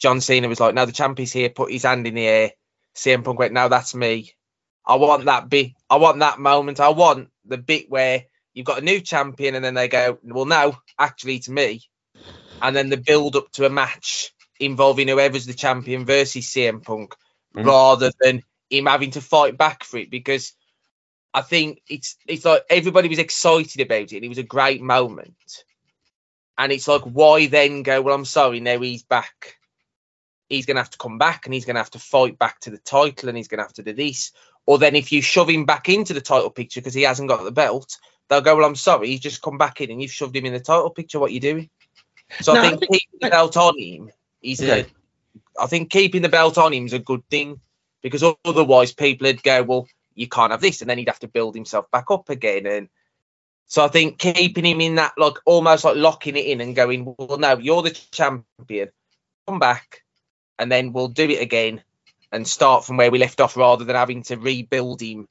John Cena was like, "Now the champ is here." Put his hand in the air. CM Punk went, "Now that's me." I want that bit. I want that moment. I want the bit where you've got a new champion, and then they go, "Well, no, actually, it's me." And then the build up to a match involving whoever's the champion versus CM Punk, Mhm. rather than him having to fight back for it. Because I think it's it's like everybody was excited about it, and it was a great moment. And it's like, why then go? Well, I'm sorry, now he's back. He's gonna have to come back, and he's gonna have to fight back to the title, and he's gonna have to do this. Or then if you shove him back into the title picture because he hasn't got the belt, they'll go, "Well, I'm sorry, he's just come back in and you've shoved him in the title picture. What are you doing?" So No, I I think think- keeping the belt on him is Okay. a. I think keeping the belt on him is a good thing because otherwise people would go, "Well, you can't have this," and then he'd have to build himself back up again. And so I think keeping him in that, like almost like locking it in and going, "Well, no, you're the champion. Come back, and then we'll do it again." and start from where we left off rather than having to rebuild him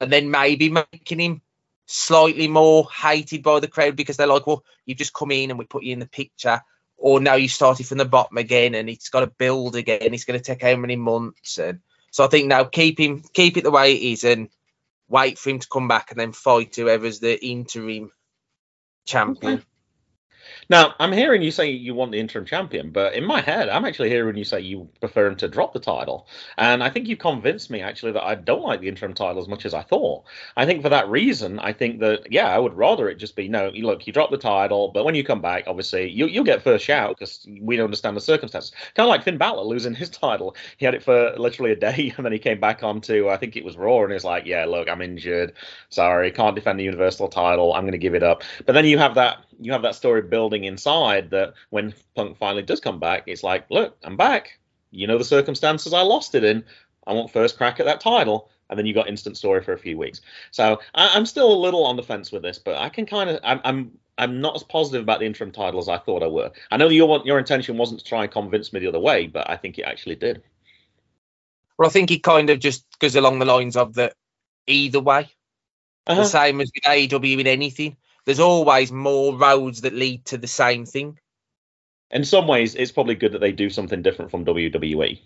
and then maybe making him slightly more hated by the crowd because they're like, well, you've just come in and we put you in the picture, or now you started from the bottom again and it's got to build again. It's going to take how many months? And so I think now keep him, keep it the way it is, and wait for him to come back and then fight whoever's the interim champion. Now, I'm hearing you say you want the interim champion, but in my head, I'm actually hearing you say you prefer him to drop the title. And I think you've convinced me actually that I don't like the interim title as much as I thought. I think for that reason, I think that, yeah, I would rather it just be no, look, you drop the title, but when you come back, obviously, you, you'll get first shout because we don't understand the circumstances. Kind of like Finn Balor losing his title. He had it for literally a day and then he came back onto, I think it was Raw, and he's like, yeah, look, I'm injured. Sorry, can't defend the Universal title. I'm going to give it up. But then you have that you have that story building inside that when Punk finally does come back, it's like, look, I'm back. You know the circumstances I lost it in. I want first crack at that title. And then you got instant story for a few weeks. So I, I'm still a little on the fence with this, but I can kind of I'm, I'm I'm not as positive about the interim title as I thought I were. I know your your intention wasn't to try and convince me the other way, but I think it actually did. Well, I think it kind of just goes along the lines of that either way. Uh-huh. The same as with AEW in anything. There's always more roads that lead to the same thing. in some ways, it's probably good that they do something different from WWE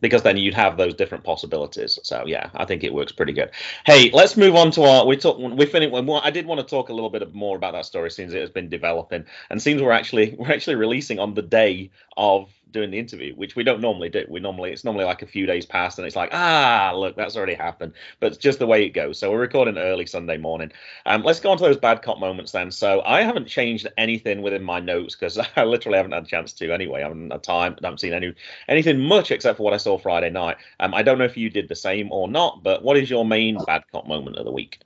because then you'd have those different possibilities. So yeah, I think it works pretty good. Hey, let's move on to our. We talk. We finished. I did want to talk a little bit more about that story since it has been developing, and seems we're actually we're actually releasing on the day of doing the interview, which we don't normally do. We normally it's normally like a few days past, and it's like ah, look, that's already happened. But it's just the way it goes. So we're recording early Sunday morning. Um, let's go on to those bad cop moments then. So I haven't changed anything within my notes because I literally haven't had a chance to anyway. I haven't had time. I haven't seen any anything much except for what I saw Friday night. Um, I don't know if you did the same or not, but what is your main bad cop moment of the week?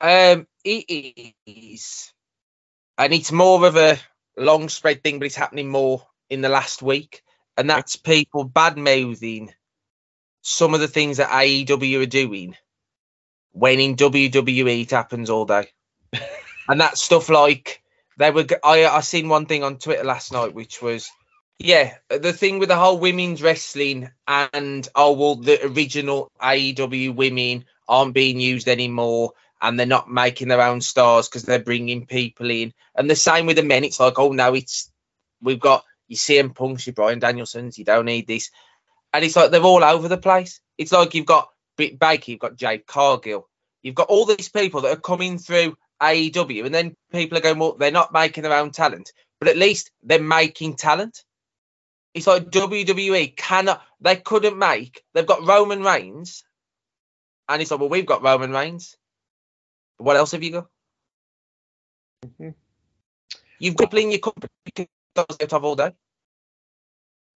Um, it is, and it's more of a long spread thing, but it's happening more in the last week, and that's people bad mouthing some of the things that AEW are doing when in WWE it happens all day, and that's stuff like they were. I I seen one thing on Twitter last night, which was. Yeah, the thing with the whole women's wrestling and oh well, the original AEW women aren't being used anymore, and they're not making their own stars because they're bringing people in. And the same with the men. It's like, oh no, it's we've got you CM Punk's, your Bryan Danielson's, you don't need this. And it's like they're all over the place. It's like you've got Britt Baker, you've got Jade Cargill, you've got all these people that are coming through AEW, and then people are going, well, they're not making their own talent, but at least they're making talent. It's like WWE cannot, they couldn't make, they've got Roman Reigns, and it's like, well, we've got Roman Reigns. What else have you got? Mhm. You've got in your company you can have all day.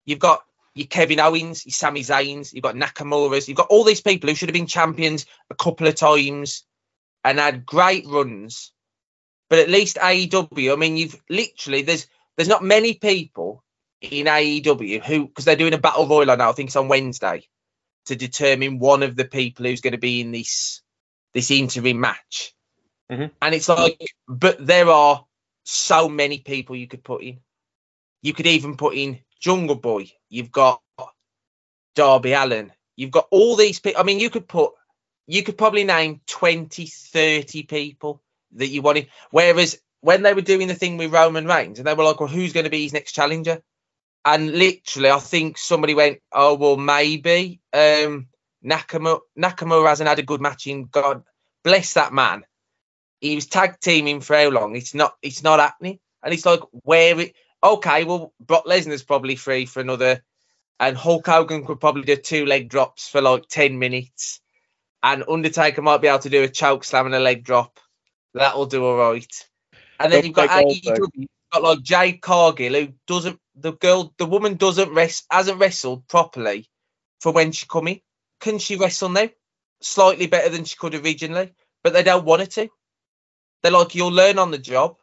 You've got your Kevin Owens, your Sami Zayn's, you've got Nakamura's, you've got all these people who should have been champions a couple of times and had great runs. But at least AEW, I mean, you've literally there's there's not many people in AEW who because they're doing a battle royal now, I think it's on Wednesday, to determine one of the people who's going to be in this this interim match. Mhm. And it's like, but there are so many people you could put in. You could even put in Jungle Boy. You've got Darby Allin. You've got all these people. I mean, you could put, you could probably name 20, 30 people that you wanted. Whereas when they were doing the thing with Roman Reigns and they were like, well, who's going to be his next challenger? And literally, I think somebody went, oh, well, maybe um, Nakamura, Nakamura hasn't had a good match in God bless that man. He was tag teaming for how long? It's not it's not happening. And it's like where it okay, well Brock Lesnar's probably free for another and Hulk Hogan could probably do two leg drops for like 10 minutes. And Undertaker might be able to do a choke slam and a leg drop. That'll do all right. And then Don't you've got. AEW, you've got like Jade Cargill, who doesn't the girl the woman doesn't rest hasn't wrestled properly for when she come in. Can she wrestle now? slightly better than she could originally, but they don't want her to. They're like, you'll learn on the job.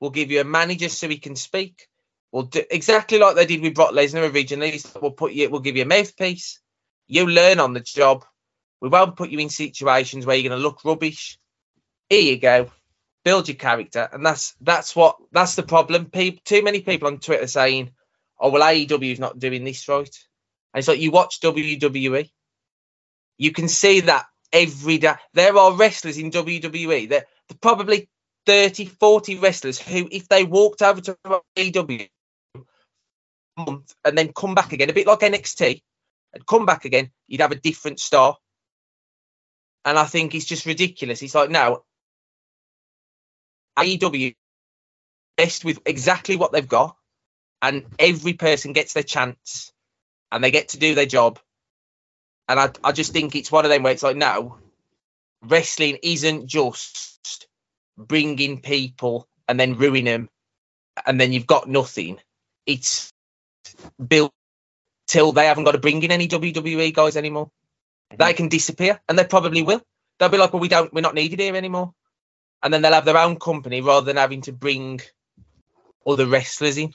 We'll give you a manager so he can speak. We'll do exactly like they did with Brock Lesnar originally. We'll put you, we'll give you a mouthpiece. You learn on the job. We won't put you in situations where you're going to look rubbish. Here you go. Build your character, and that's that's what that's the problem. People, too many people on Twitter saying, "Oh well, AEW is not doing this right." And it's like you watch WWE, you can see that every day. There are wrestlers in WWE. There, there probably 30, 40 wrestlers who, if they walked over to AEW month and then come back again, a bit like NXT, and come back again, you'd have a different star. And I think it's just ridiculous. It's like, no, AEW best with exactly what they've got, and every person gets their chance and they get to do their job. And I, I just think it's one of them where it's like, no, wrestling isn't just bringing people and then ruin them and then you've got nothing. It's built till they haven't got to bring in any WWE guys anymore. They mhm. can disappear and they probably will. They'll be like, well, we don't, we're not needed here anymore. And then they'll have their own company rather than having to bring other wrestlers in.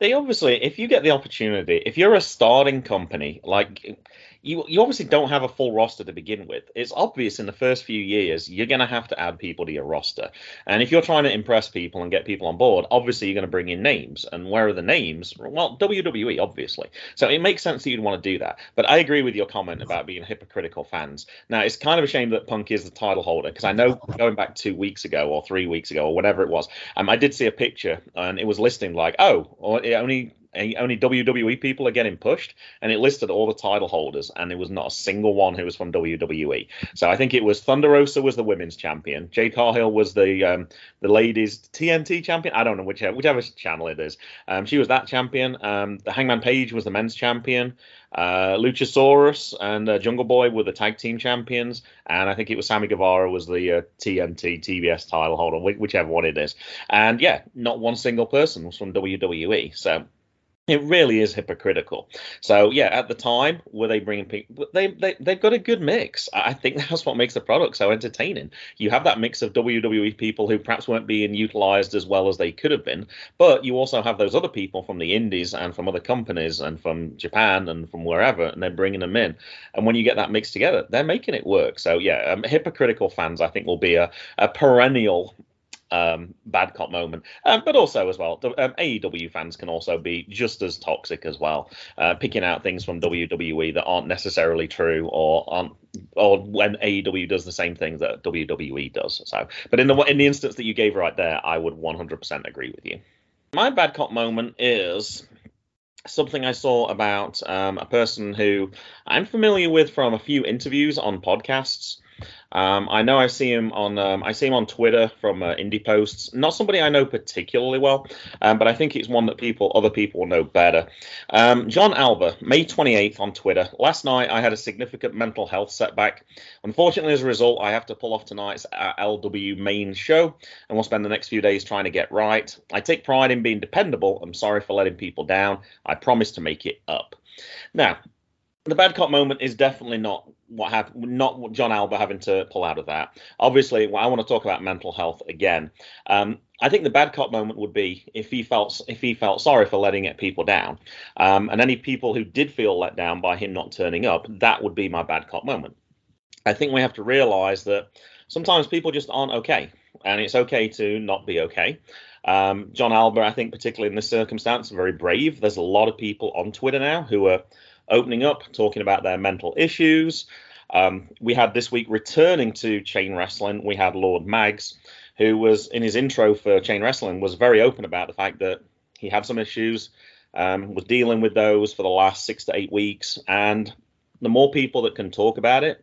They obviously, if you get the opportunity, if you're a starting company, like you, you obviously don't have a full roster to begin with. It's obvious in the first few years you're going to have to add people to your roster, and if you're trying to impress people and get people on board, obviously you're going to bring in names. And where are the names? Well, WWE, obviously. So it makes sense that you'd want to do that. But I agree with your comment about being hypocritical fans. Now it's kind of a shame that Punk is the title holder because I know going back two weeks ago or three weeks ago or whatever it was, um, I did see a picture and it was listing like, oh, it only only WWE people are getting pushed, and it listed all the title holders, and there was not a single one who was from WWE. So I think it was Thunder Rosa was the women's champion, Jade Cargill was the um, the ladies TNT champion. I don't know which whichever channel it is. Um, she was that champion. Um, the Hangman Page was the men's champion. Uh, Luchasaurus and uh, Jungle Boy were the tag team champions, and I think it was Sammy Guevara was the uh, TNT TBS title holder, whichever one it is. And yeah, not one single person was from WWE. So it really is hypocritical. So yeah, at the time, were they bringing people? They they they've got a good mix. I think that's what makes the product so entertaining. You have that mix of WWE people who perhaps weren't being utilized as well as they could have been, but you also have those other people from the indies and from other companies and from Japan and from wherever, and they're bringing them in. And when you get that mix together, they're making it work. So yeah, um, hypocritical fans, I think, will be a, a perennial um, bad cop moment. Um, but also as well, the, um, AEW fans can also be just as toxic as well, uh, picking out things from WWE that aren't necessarily true or aren't, or when AEW does the same things that WWE does. So, but in the in the instance that you gave right there, I would 100% agree with you. My bad cop moment is something I saw about um, a person who I'm familiar with from a few interviews on podcasts. Um, I know I see him on um, I see him on Twitter from uh, indie posts. Not somebody I know particularly well, um, but I think it's one that people other people know better. Um, Jon Alba, May 28th on Twitter. Last night I had a significant mental health setback. Unfortunately, as a result, I have to pull off tonight's uh, LW main show, and we'll spend the next few days trying to get right. I take pride in being dependable. I'm sorry for letting people down. I promise to make it up. Now, the bad cop moment is definitely not what happened, not Jon Alba having to pull out of that. Obviously, I want to talk about mental health again. Um, I think the bad cop moment would be if he felt if he felt sorry for letting people down, um, and any people who did feel let down by him not turning up, that would be my bad cop moment. I think we have to realize that sometimes people just aren't okay, and it's okay to not be okay. Um, Jon Alba, I think, particularly in this circumstance, very brave. There's a lot of people on Twitter now who are opening up, talking about their mental issues. Um, we had this week returning to chain wrestling. We had Lord Mags, who was in his intro for chain wrestling, was very open about the fact that he had some issues, um, was dealing with those for the last six to eight weeks, and the more people that can talk about it,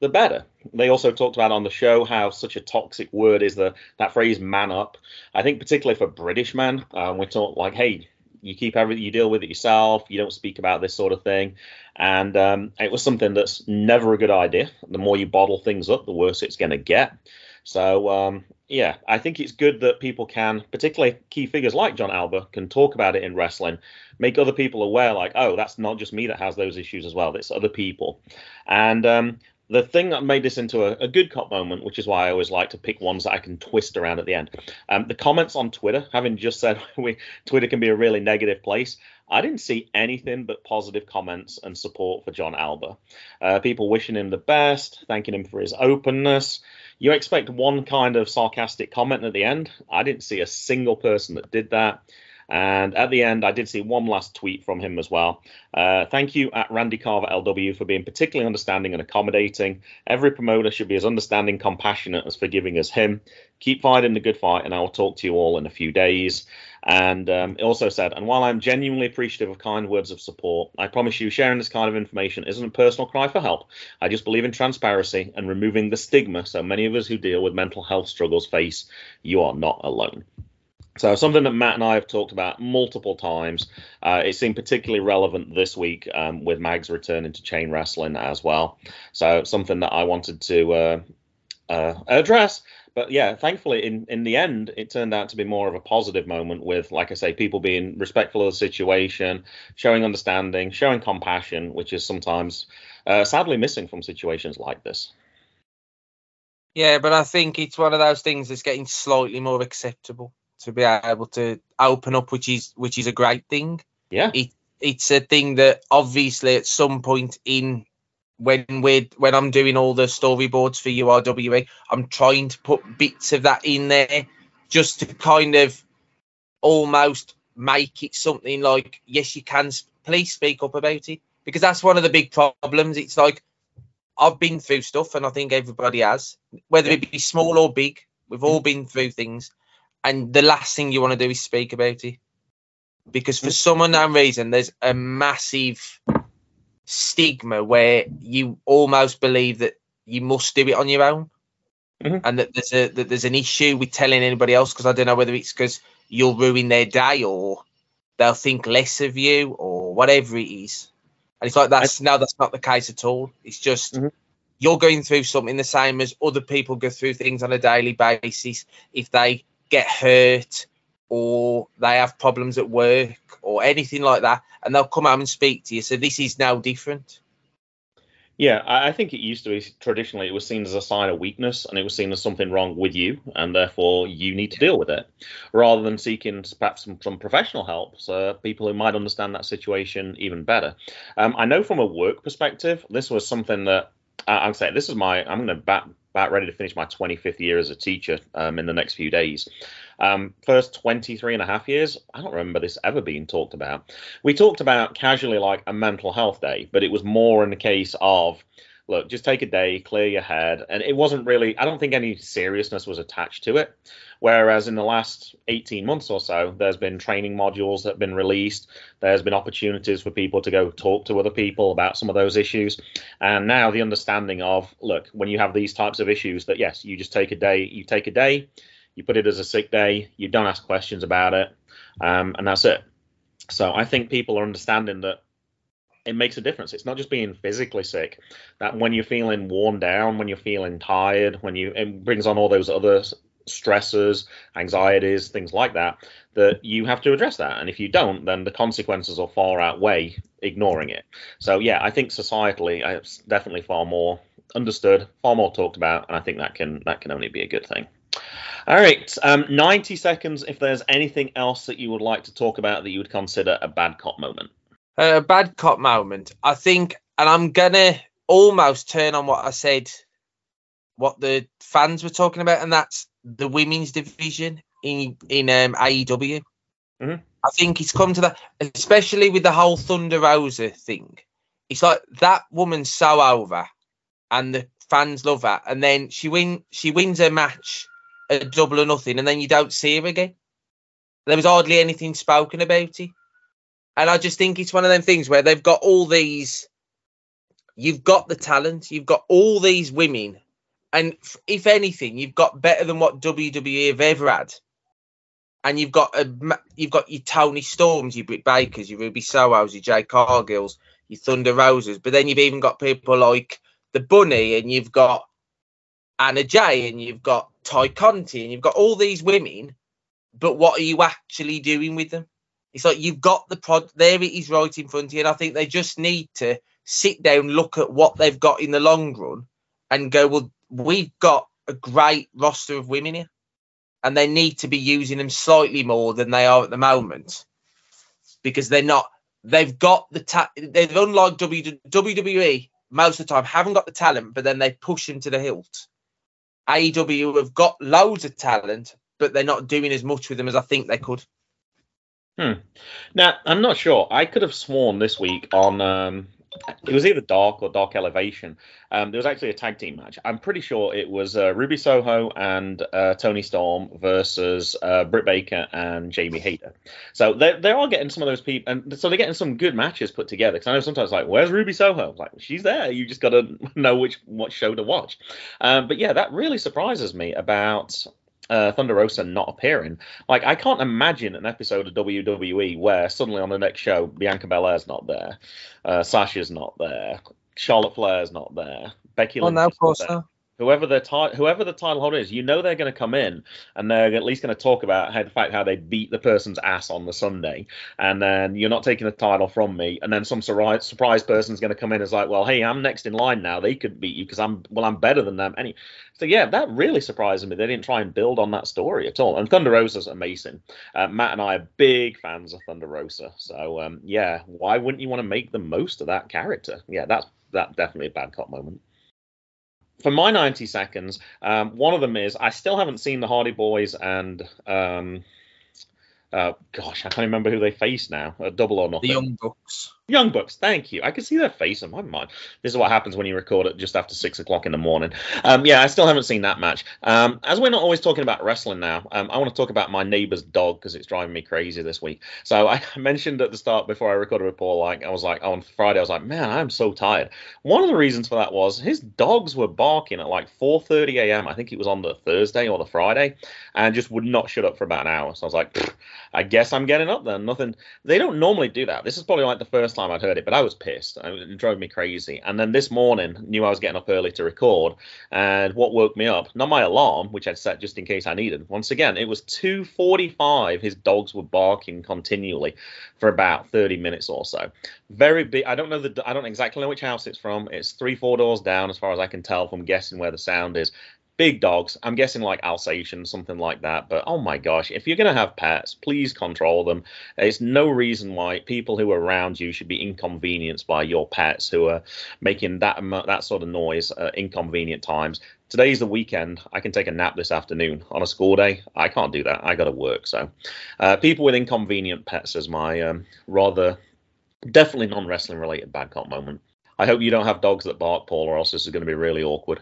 the better. They also talked about on the show how such a toxic word is the that phrase "man up." I think particularly for British men, um, we talk like, "Hey, you keep everything you deal with it yourself you don't speak about this sort of thing and um, it was something that's never a good idea the more you bottle things up the worse it's going to get so um, yeah, I think it's good that people can, particularly key figures like Jon Alba, can talk about it in wrestling, make other people aware, like, oh, that's not just me that has those issues as well. It's other people. And um, the thing that made this into a, a, good cop moment, which is why I always like to pick ones that I can twist around at the end. Um, the comments on Twitter, having just said we Twitter can be a really negative place, I didn't see anything but positive comments and support for Jon Alba. Uh, people wishing him the best, thanking him for his openness. You expect one kind of sarcastic comment at the end. I didn't see a single person that did that. And at the end, I did see one last tweet from him as well. Uh, thank you at Randy Carver LW for being particularly understanding and accommodating. Every promoter should be as understanding, compassionate, as forgiving as him. Keep fighting the good fight, and I will talk to you all in a few days. And um, also said, and while I'm genuinely appreciative of kind words of support, I promise you sharing this kind of information isn't a personal cry for help. I just believe in transparency and removing the stigma so many of us who deal with mental health struggles face. You are not alone. So something that Matt and I have talked about multiple times. Uh, it seemed particularly relevant this week um, with Mags returning to chain wrestling as well. So something that I wanted to uh, uh, address. But yeah, thankfully, in in the end, it turned out to be more of a positive moment with, like I say, people being respectful of the situation, showing understanding, showing compassion, which is sometimes uh, sadly missing from situations like this. Yeah, but I think it's one of those things that's getting slightly more acceptable to be able to open up, which is which is a great thing. Yeah, it it's a thing that obviously at some point in when we're when I'm doing all the storyboards for URWA, I'm trying to put bits of that in there just to kind of almost make it something like yes, you can please speak up about it because that's one of the big problems. It's like I've been through stuff, and I think everybody has, whether it be small or big. We've all been through things, and the last thing you want to do is speak about it because for some unknown reason there's a massive stigma where you almost believe that you must do it on your own mm-hmm. and that there's a that there's an issue with telling anybody else because I don't know whether it's because you'll ruin their day or they'll think less of you or whatever it is. And it's like that's I, no, that's not the case at all. It's just mm-hmm. you're going through something the same as other people go through things on a daily basis. If they get hurt or they have problems at work or anything like that, and they'll come home and speak to you. So this is now different. Yeah, I think it used to be traditionally it was seen as a sign of weakness and it was seen as something wrong with you and therefore you need to deal with it rather than seeking perhaps some, some professional help, so people who might understand that situation even better. Um, I know from a work perspective, this was something that I'm saying this is my I'm going to bat about ready to finish my 25th year as a teacher um, in the next few days. Um, first 23 and a half years, I don't remember this ever being talked about. We talked about casually like a mental health day, but it was more in the case of look, just take a day, clear your head. And it wasn't really, I don't think any seriousness was attached to it. Whereas in the last 18 months or so, there's been training modules that have been released. There's been opportunities for people to go talk to other people about some of those issues. And now the understanding of, look, when you have these types of issues, that yes, you just take a day, you take a day, you put it as a sick day, you don't ask questions about it, um, and that's it. So I think people are understanding that it makes a difference. It's not just being physically sick. That when you're feeling worn down, when you're feeling tired, when you it brings on all those other stresses, anxieties, things like that, that you have to address that. And if you don't, then the consequences will far outweigh ignoring it. So yeah, I think societally, uh, it's definitely far more understood, far more talked about, and I think that can that can only be a good thing. All right, um, 90 seconds. If there's anything else that you would like to talk about that you would consider a bad cop moment. A bad cop moment. I think, and I'm gonna almost turn on what I said, what the fans were talking about, and that's the women's division in in um, AEW. Mm-hmm. I think it's come to that, especially with the whole Thunder Rosa thing. It's like that woman's so over, and the fans love her, and then she win she wins a match a double or nothing, and then you don't see her again. There was hardly anything spoken about it. And I just think it's one of them things where they've got all these, you've got the talent, you've got all these women, and if anything, you've got better than what WWE have ever had. And you've got a, you've got your Toni Storms, your Britt Bakers, your Ruby Sohos, your Jay Cargills, your Thunder Roses, but then you've even got people like the Bunny, and you've got Anna Jay and you've got Ty Conti and you've got all these women, but what are you actually doing with them? It's like you've got the prod there, it is right in front of you, and I think they just need to sit down, look at what they've got in the long run, and go, well, we've got a great roster of women here, and they need to be using them slightly more than they are at the moment because they're not. They've got the ta- they've unlike WWE most of the time haven't got the talent, but then they push them to the hilt. AEW have got loads of talent, but they're not doing as much with them as I think they could. Hmm. Now, I'm not sure. I could have sworn this week on um, it was either Dark or Dark Elevation. Um, there was actually a tag team match. I'm pretty sure it was uh, Ruby Soho and uh, Toni Storm versus uh, Britt Baker and Jamie Hayter. So they they are getting some of those people, and so they're getting some good matches put together. Because I know sometimes like, where's Ruby Soho? Like she's there. You just got to know which what show to watch. Um, but yeah, that really surprises me about uh, Thunder Rosa not appearing. Like, I can't imagine an episode of WWE where suddenly on the next show Bianca Belair's not there, uh, Sasha's not there, Charlotte Flair's not there, Becky Oh Lynch. no, of is Whoever the whoever the title holder is, you know they're going to come in and they're at least going to talk about how the fact how they beat the person's ass on the Sunday, and then you're not taking the title from me, and then some surprise surprise person's going to come in is like, well, hey, I'm next in line now. They could beat you because I'm well, I'm better than them. Any, so yeah, that really surprised me. They didn't try and build on that story at all. And Thunder Rosa's amazing. Uh, Matt and I are big fans of Thunder Rosa, so um, yeah, why wouldn't you want to make the most of that character? Yeah, that's that definitely a bad cop moment for my 90 seconds, um, one of them is I still haven't seen the Hardy Boys and um, uh, gosh, I can't remember who they face now. Uh, double or nothing. The Young Bucks. Young Bucks, thank you. I can see their face in my mind. This is what happens when you record it just after six o'clock in the morning. Um, yeah, I still haven't seen that match. Um, as we're not always talking about wrestling now, um, I want to talk about my neighbor's dog because it's driving me crazy this week. So I mentioned at the start before I recorded with Paul, like I was like on Friday, I was like, man, I'm so tired. One of the reasons for that was his dogs were barking at like 4:30 a.m. I think it was on the Thursday or the Friday, and just would not shut up for about an hour. So I was like, "Pfft, I guess I'm getting up then. Nothing. They don't normally do that. This is probably like the first time I'd heard it, but I was pissed. It drove me crazy. And then this morning, knew I was getting up early to record, and what woke me up? Not my alarm, which I'd set just in case I needed. Once again, it was 2:45. His dogs were barking continually for about 30 minutes or so. Very big. I don't know the. I don't exactly know which house it's from. It's three, four doors down, as far as I can tell from guessing where the sound is big dogs. I'm guessing like Alsatian, something like that. But oh my gosh, if you're going to have pets, please control them. There's no reason why people who are around you should be inconvenienced by your pets who are making that that sort of noise at inconvenient times. Today's the weekend. I can take a nap this afternoon on a school day. I can't do that. I got to work. So, uh, people with inconvenient pets is my um, rather definitely non wrestling related bad cop moment. I hope you don't have dogs that bark, Paul, or else this is going to be really awkward.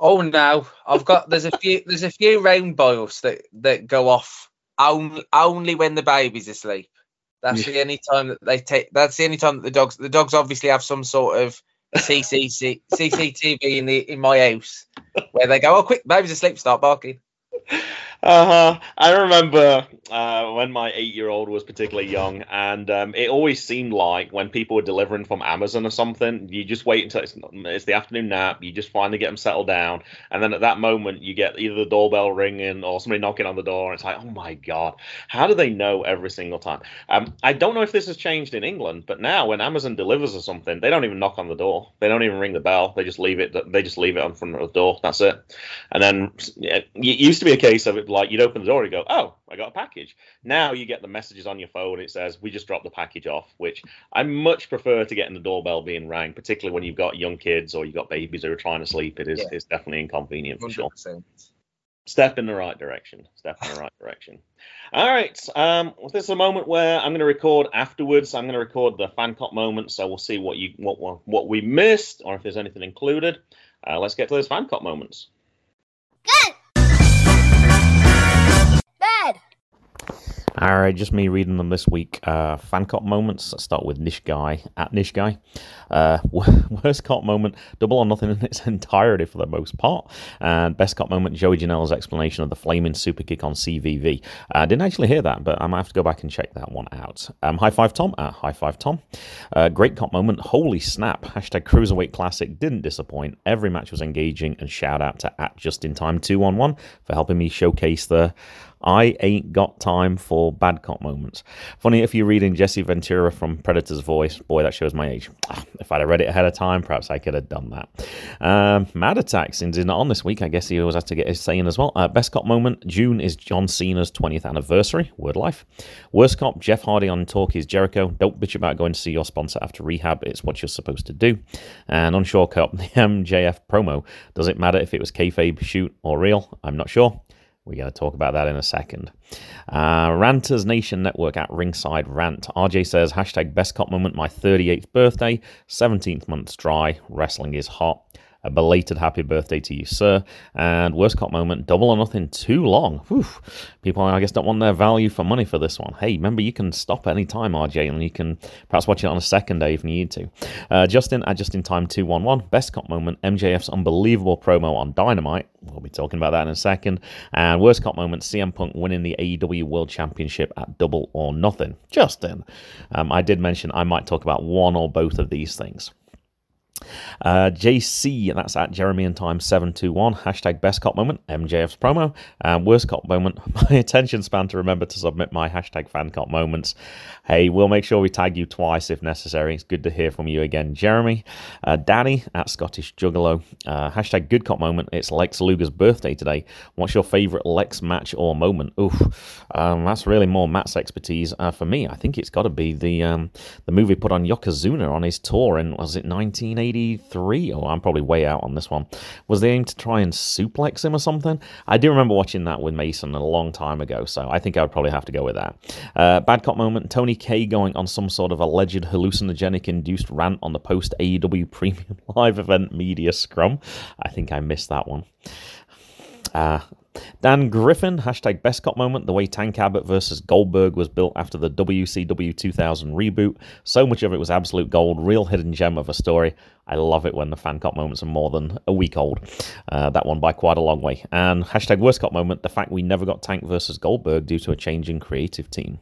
Oh no, I've got there's a few there's a few round boils that that go off only only when the baby's asleep. That's the only time that they take. That's the only time that the dogs the dogs obviously have some sort of CCC, CCTV in the in my house where they go, oh quick, baby's asleep, start barking. Uh-huh. I remember uh, when my eight-year-old was particularly young, and um, it always seemed like when people were delivering from Amazon or something, you just wait until it's, it's the afternoon nap, you just finally get them settled down, and then at that moment you get either the doorbell ringing or somebody knocking on the door, and it's like, oh my god, how do they know every single time? Um, I don't know if this has changed in England, but now when Amazon delivers or something, they don't even knock on the door, they don't even ring the bell, they just leave it, they just leave it on front of the door. That's it. And then it used to be a case of it like you'd open the door and go, "Oh, I got a package." Now you get the messages on your phone. It says, "We just dropped the package off," which I much prefer to getting the doorbell being rang, particularly when you've got young kids or you've got babies who are trying to sleep. It is Yeah. it's definitely inconvenient for sure. 100%. Step in the right direction. Step in the right direction. All right. Um, well, this is a moment where I'm going to record afterwards. I'm going to record the fan cop moment, so we'll see what you what what, what we missed or if there's anything included. Uh, let's get to those fan cop moments. Good. All right, just me reading them this week. Uh, fan cop moments. Let's start with Nish Guy at Nish Guy. Uh, worst cop moment, double or nothing in its entirety for the most part. And best cop moment, Joey Janela's explanation of the flaming super kick on CVV. I uh, didn't actually hear that, but I might have to go back and check that one out. Um, high five Tom at High five Tom. Uh, great cop moment, holy snap. Hashtag Cruiserweight Classic didn't disappoint. Every match was engaging, and shout out to at Just in Time 211 for helping me showcase the I ain't got time for bad cop moments. Funny if you're reading Jesse Ventura from Predator's voice, boy, that shows my age. Ah, if I'd have read it ahead of time, perhaps I could have done that. Um, Mad Attack, since he's not on this week, I guess he always has to get his saying as well. Uh, best cop moment, June is John Cena's 20th anniversary, word life. Worst cop, Jeff Hardy on Talk is Jericho. Don't bitch about going to see your sponsor after rehab, it's what you're supposed to do. And unsure cop, the MJF promo. Does it matter if it was kayfabe, shoot, or real? I'm not sure. We're going to talk about that in a second. Uh, Ranters Nation Network at Ringside Rant. RJ says, hashtag best cop moment, my 38th birthday, 17th month's dry, wrestling is hot. A belated happy birthday to you, sir. And worst cop moment, double or nothing too long. Whew. People, I guess, don't want their value for money for this one. Hey, remember, you can stop at any time, RJ, and you can perhaps watch it on a second day if you need to. Uh, Justin at Just in Time 211, best cop moment, MJF's unbelievable promo on Dynamite. We'll be talking about that in a second. And worst cop moment, CM Punk winning the AEW World Championship at double or nothing. Justin, um, I did mention I might talk about one or both of these things. Uh, JC, that's at Jeremy and Time 721. Hashtag best cop moment, MJF's promo. And worst cop moment, my attention span to remember to submit my hashtag fan cop moments. Hey, we'll make sure we tag you twice if necessary. It's good to hear from you again, Jeremy. Uh, Danny at Scottish Juggalo. Uh, hashtag good cop moment. It's Lex Luger's birthday today. What's your favorite Lex match or moment? Oof, um, that's really more Matt's expertise. Uh, for me, I think it's got to be the um, the movie put on Yokozuna on his tour in, was it 1980? 1983. Oh, I'm probably way out on this one. Was they aim to try and suplex him or something? I do remember watching that with Mason a long time ago, so I think I would probably have to go with that. Uh, bad cop moment Tony K going on some sort of alleged hallucinogenic induced rant on the post AEW Premium Live event media scrum. I think I missed that one. Uh, Dan Griffin, hashtag best cop moment, the way Tank Abbott versus Goldberg was built after the WCW 2000 reboot. So much of it was absolute gold, real hidden gem of a story. I love it when the fan cop moments are more than a week old. Uh, that one by quite a long way. And hashtag worst cop moment, the fact we never got Tank versus Goldberg due to a change in creative team.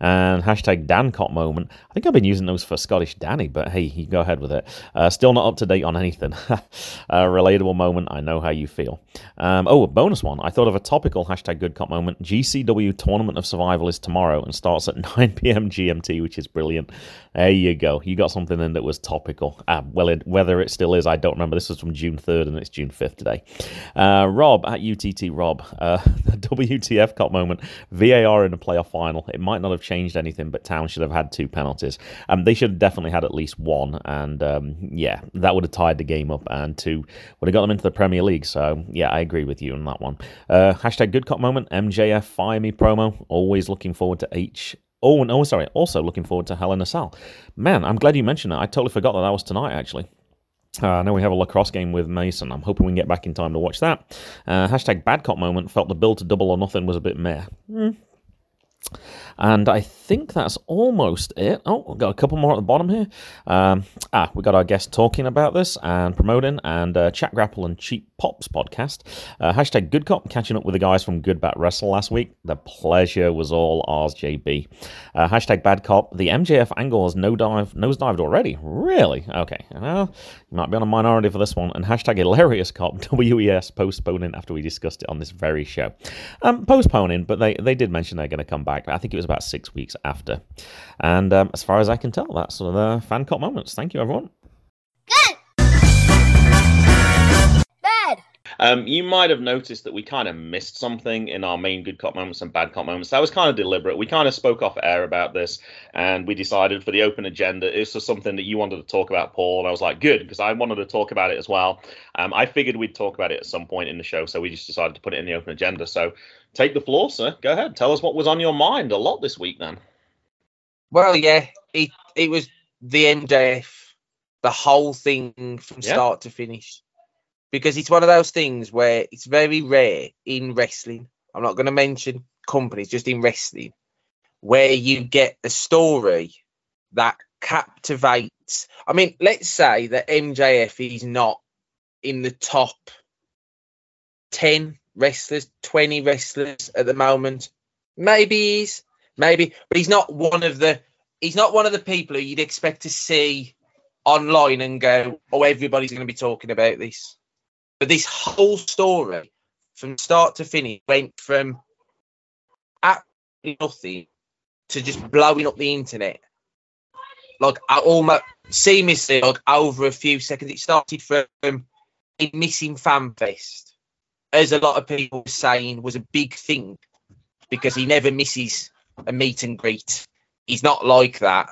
And hashtag Dan cop moment, I think I've been using those for Scottish Danny, but hey, you go ahead with it. Uh, still not up to date on anything. relatable moment, I know how you feel. Um, oh, a bonus one. I thought of a topical hashtag good cop moment. GCW Tournament of Survival is tomorrow and starts at 9 p.m. GMT, which is brilliant. There you go. You got something in that was topical. Ah, well, it, whether it still is, I don't remember. This was from June 3rd and it's June 5th today. Uh, Rob at UTT Rob, uh, the WTF cop moment. VAR in the playoff final. It might not have changed anything, but Town should have had two penalties. Um, they should have definitely had at least one. And um, yeah, that would have tied the game up. And two would have got them into the Premier League. So yeah, I agree with you on that one. Uh, hashtag good cop moment. MJF fire me promo. Always looking forward to H Oh, no, sorry. Also looking forward to Hell in a Cell. Man, I'm glad you mentioned that. I totally forgot that that was tonight, actually. Uh, I know we have a lacrosse game with Mason. I'm hoping we can get back in time to watch that. Uh, hashtag bad cop moment. Felt the build to double or nothing was a bit meh. Mm. And I think that's almost it. Oh, we've got a couple more at the bottom here. Um, ah, we got our guest talking about this and promoting, and uh, Chat Grapple and Cheap Pops podcast. Uh, hashtag Good Cop, catching up with the guys from Good Bat Wrestle last week. The pleasure was all ours, JB. Uh, hashtag Bad Cop. The MJF angle has no dive, nosedived already. Really? Okay. Well, you might be on a minority for this one. And hashtag Hilarious Cop, WES postponing after we discussed it on this very show. Um, postponing, but they, they did mention they're going to come back. I think it was about six weeks after. And um, as far as I can tell, that's sort of the fan cop moments. Thank you, everyone. Good. Bad. Um, you might have noticed that we kind of missed something in our main good cop moments and bad cop moments. That was kind of deliberate. We kind of spoke off air about this, and we decided for the open agenda, this was something that you wanted to talk about, Paul. And I was like, good, because I wanted to talk about it as well. Um, I figured we'd talk about it at some point in the show, so we just decided to put it in the open agenda. So take the floor, sir. Go ahead. Tell us what was on your mind a lot this week, then. Well, yeah, it it was the MJF, the whole thing from Yeah. start to finish, because it's one of those things where it's very rare in wrestling. I'm not going to mention companies, just in wrestling, where you get a story that captivates. I mean, let's say that MJF is not in the top 10 wrestlers, 20 wrestlers at the moment. Maybe he's, maybe, but he's not one of the, he's not one of the people who you'd expect to see online and go, oh, everybody's going to be talking about this. But this whole story, from start to finish, went from absolutely nothing to just blowing up the internet. Like I almost seamlessly, like over a few seconds. It started from a missing fan fest, as a lot of people were saying was a big thing because he never misses a meet and greet. He's not like that,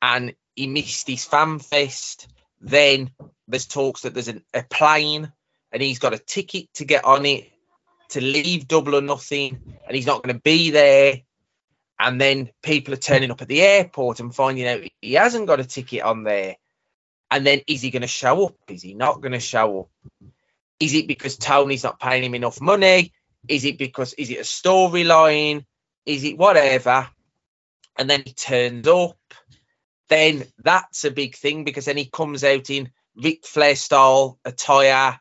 and he missed his fan fest. Then there's talks that there's an, a plane and he's got a ticket to get on it to leave double or nothing, and he's not going to be there. And then people are turning up at the airport and finding out he hasn't got a ticket on there. And then is he going to show up? Is he not going to show up? Is it because Tony's not paying him enough money? Is it because is it a storyline? Is it whatever? And then he turns up. Then that's a big thing because then he comes out in Ric Flair style attire.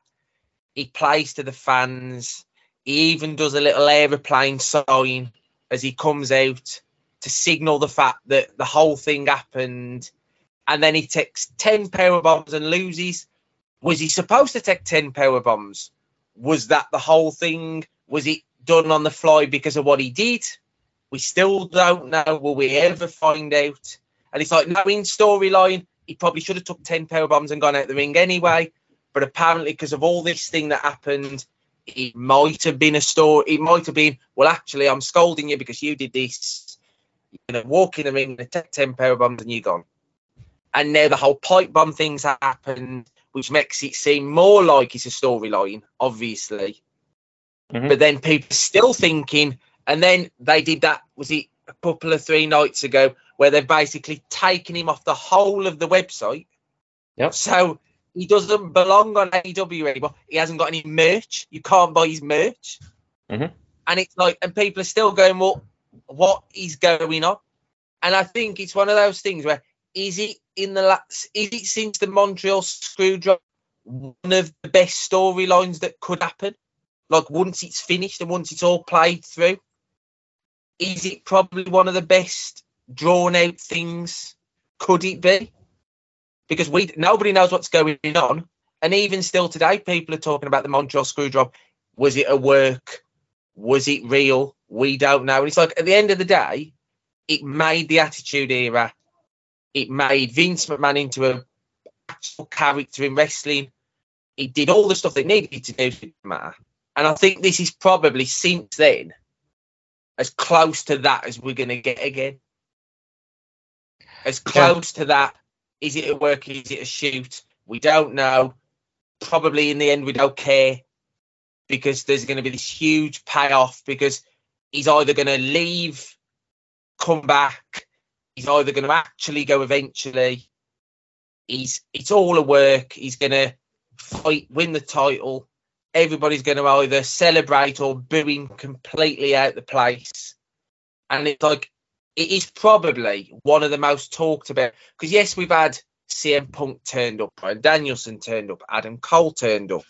He plays to the fans. He even does a little aeroplane sign as he comes out to signal the fact that the whole thing happened. And then he takes 10 power bombs and loses. Was he supposed to take 10 power bombs? Was that the whole thing? Was it done on the fly because of what he did? We still don't know. Will we ever find out? And it's like, no, in storyline, he probably should have took 10 power bombs and gone out the ring anyway. But apparently, because of all this thing that happened, it might have been a story. It might have been, well, actually, I'm scolding you because you did this. You know, walk in the ring and take 10 power bombs and you're gone. And now the whole pipe bomb thing's happened, which makes it seem more like it's a storyline, obviously. Mhm. But then people still thinking, and then they did that, was it a couple of three nights ago, where they've basically taken him off the whole of the website. Yep. So he doesn't belong on AEW anymore. He hasn't got any merch. You can't buy his merch. Mhm. And it's like, and people are still going, well, what is going on? And I think it's one of those things where is it in the last, is it since the Montreal Screwjob one of the best storylines that could happen? Like once it's finished and once it's all played through, is it probably one of the best drawn out things? Could it be? Because we nobody knows what's going on, and even still today, people are talking about the Montreal Screwjob. Was it a work? Was it real? We don't know. And it's like at the end of the day, it made the Attitude Era. It made Vince McMahon into a actual character in wrestling. It did all the stuff they needed to do to matter. And I think this is probably since then as close to that as we're going to get again. As close to that. Is it a work? Is it a shoot? We don't know. Probably in the end, we don't care because there's going to be this huge payoff because he's either going to leave, come back, he's either going to actually go eventually. He's it's all a work. He's going to fight, win the title. Everybody's going to either celebrate or boo him completely out the place. And it's like it is probably one of the most talked about because yes, we've had CM Punk turned up, Bryan Danielson turned up, Adam Cole turned up.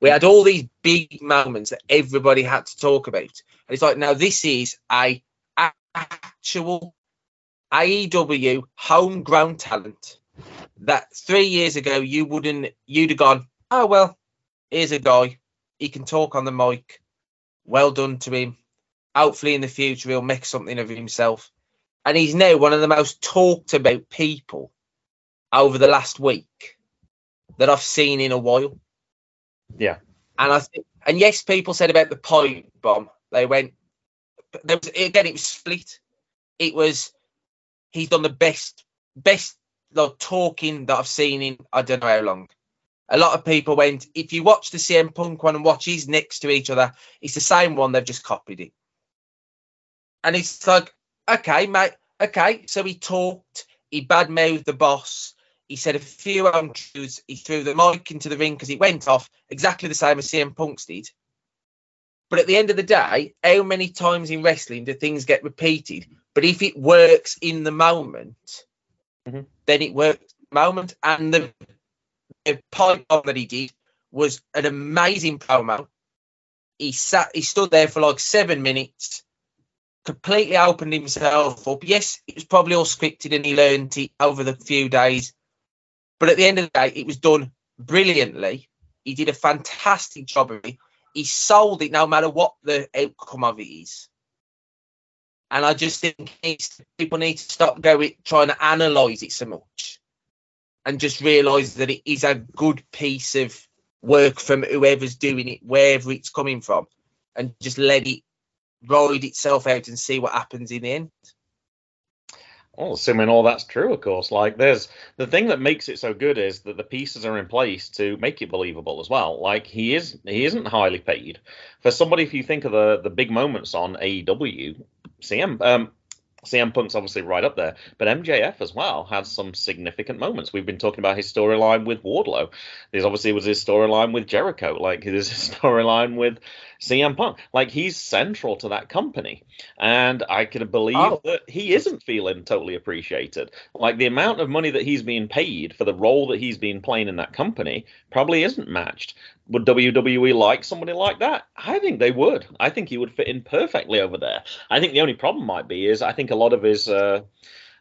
We had all these big moments that everybody had to talk about. And it's like now this is a actual AEW homegrown talent that three years ago you wouldn't you'd have gone, oh well, here's a guy. He can talk on the mic. Well done to him. Hopefully in the future he'll make something of himself. And he's now one of the most talked about people over the last week that I've seen in a while. Yeah. And I think, and yes, people said about the pipe bomb. They went, there was again, it was split. It was he's done the best, best like talking that I've seen in I don't know how long. A lot of people went, if you watch the CM Punk one and watch his next to each other, it's the same one. They've just copied it. And it's like, okay, mate, okay. So he talked, he badmouthed the boss, he said a few untruths, he threw the mic into the ring because it went off exactly the same as CM Punk's did. But at the end of the day, how many times in wrestling do things get repeated? But if it works in the moment, Mhm. then it works in the moment. And the, the pipe bomb that he did was an amazing promo. He sat, he stood there for like seven minutes, completely opened himself up. Yes, it was probably all scripted and he learned it over the few days. But at the end of the day, it was done brilliantly. He did a fantastic job of it. He sold it no matter what the outcome of it is. And I just think people need to stop going trying to analyze it so much and just realize that it is a good piece of work from whoever's doing it, wherever it's coming from, and just let it ride itself out and see what happens in the end. Well, assuming all that's true, of course. Like, there's the thing that makes it so good is that the pieces are in place to make it believable as well. Like, he is he isn't highly paid for somebody. If you think of the the big moments on AEW, CM um, CM Punk's obviously right up there, but MJF as well has some significant moments. We've been talking about his storyline with Wardlow. There's obviously was his storyline with Jericho. Like, there's his storyline with CM Punk. Like, he's central to that company, and I can believe Oh. that he isn't feeling totally appreciated. Like, the amount of money that he's being paid for the role that he's been playing in that company probably isn't matched. Would WWE like somebody like that? I think they would. I think he would fit in perfectly over there. I think the only problem might be is I think a lot of his uh,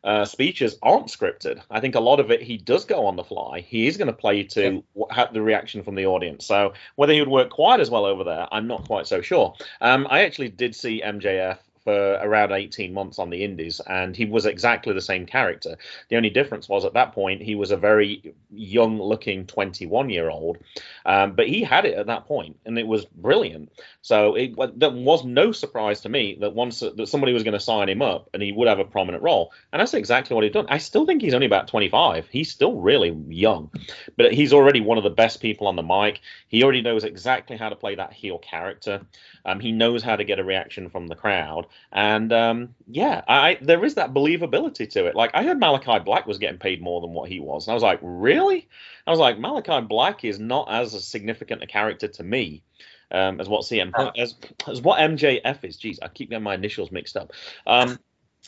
uh, speeches aren't scripted. I think a lot of it he does go on the fly. He is going to play to what ha- the reaction from the audience. So whether he would work quite as well over there, I'm not quite so sure. Um, I actually did see MJF for around 18 months on the indies and he was exactly the same character. The only difference was at that point he was a very young looking 21 year old um, but he had it at that point and it was brilliant. So it there was no surprise to me that once that somebody was going to sign him up and he would have a prominent role and that's exactly what he'd done. I still think he's only about 25 he's still really young but he's already one of the best people on the mic. He already knows exactly how to play that heel character. Um, he knows how to get a reaction from the crowd and um, yeah, I there is that believability to it. Like I heard Malachi Black was getting paid more than what he was, and I was like, really? I was like, Malachi Black is not as a significant a character to me um, as what CM Punk as as what MJF is. Jeez, I keep getting my initials mixed up. Um,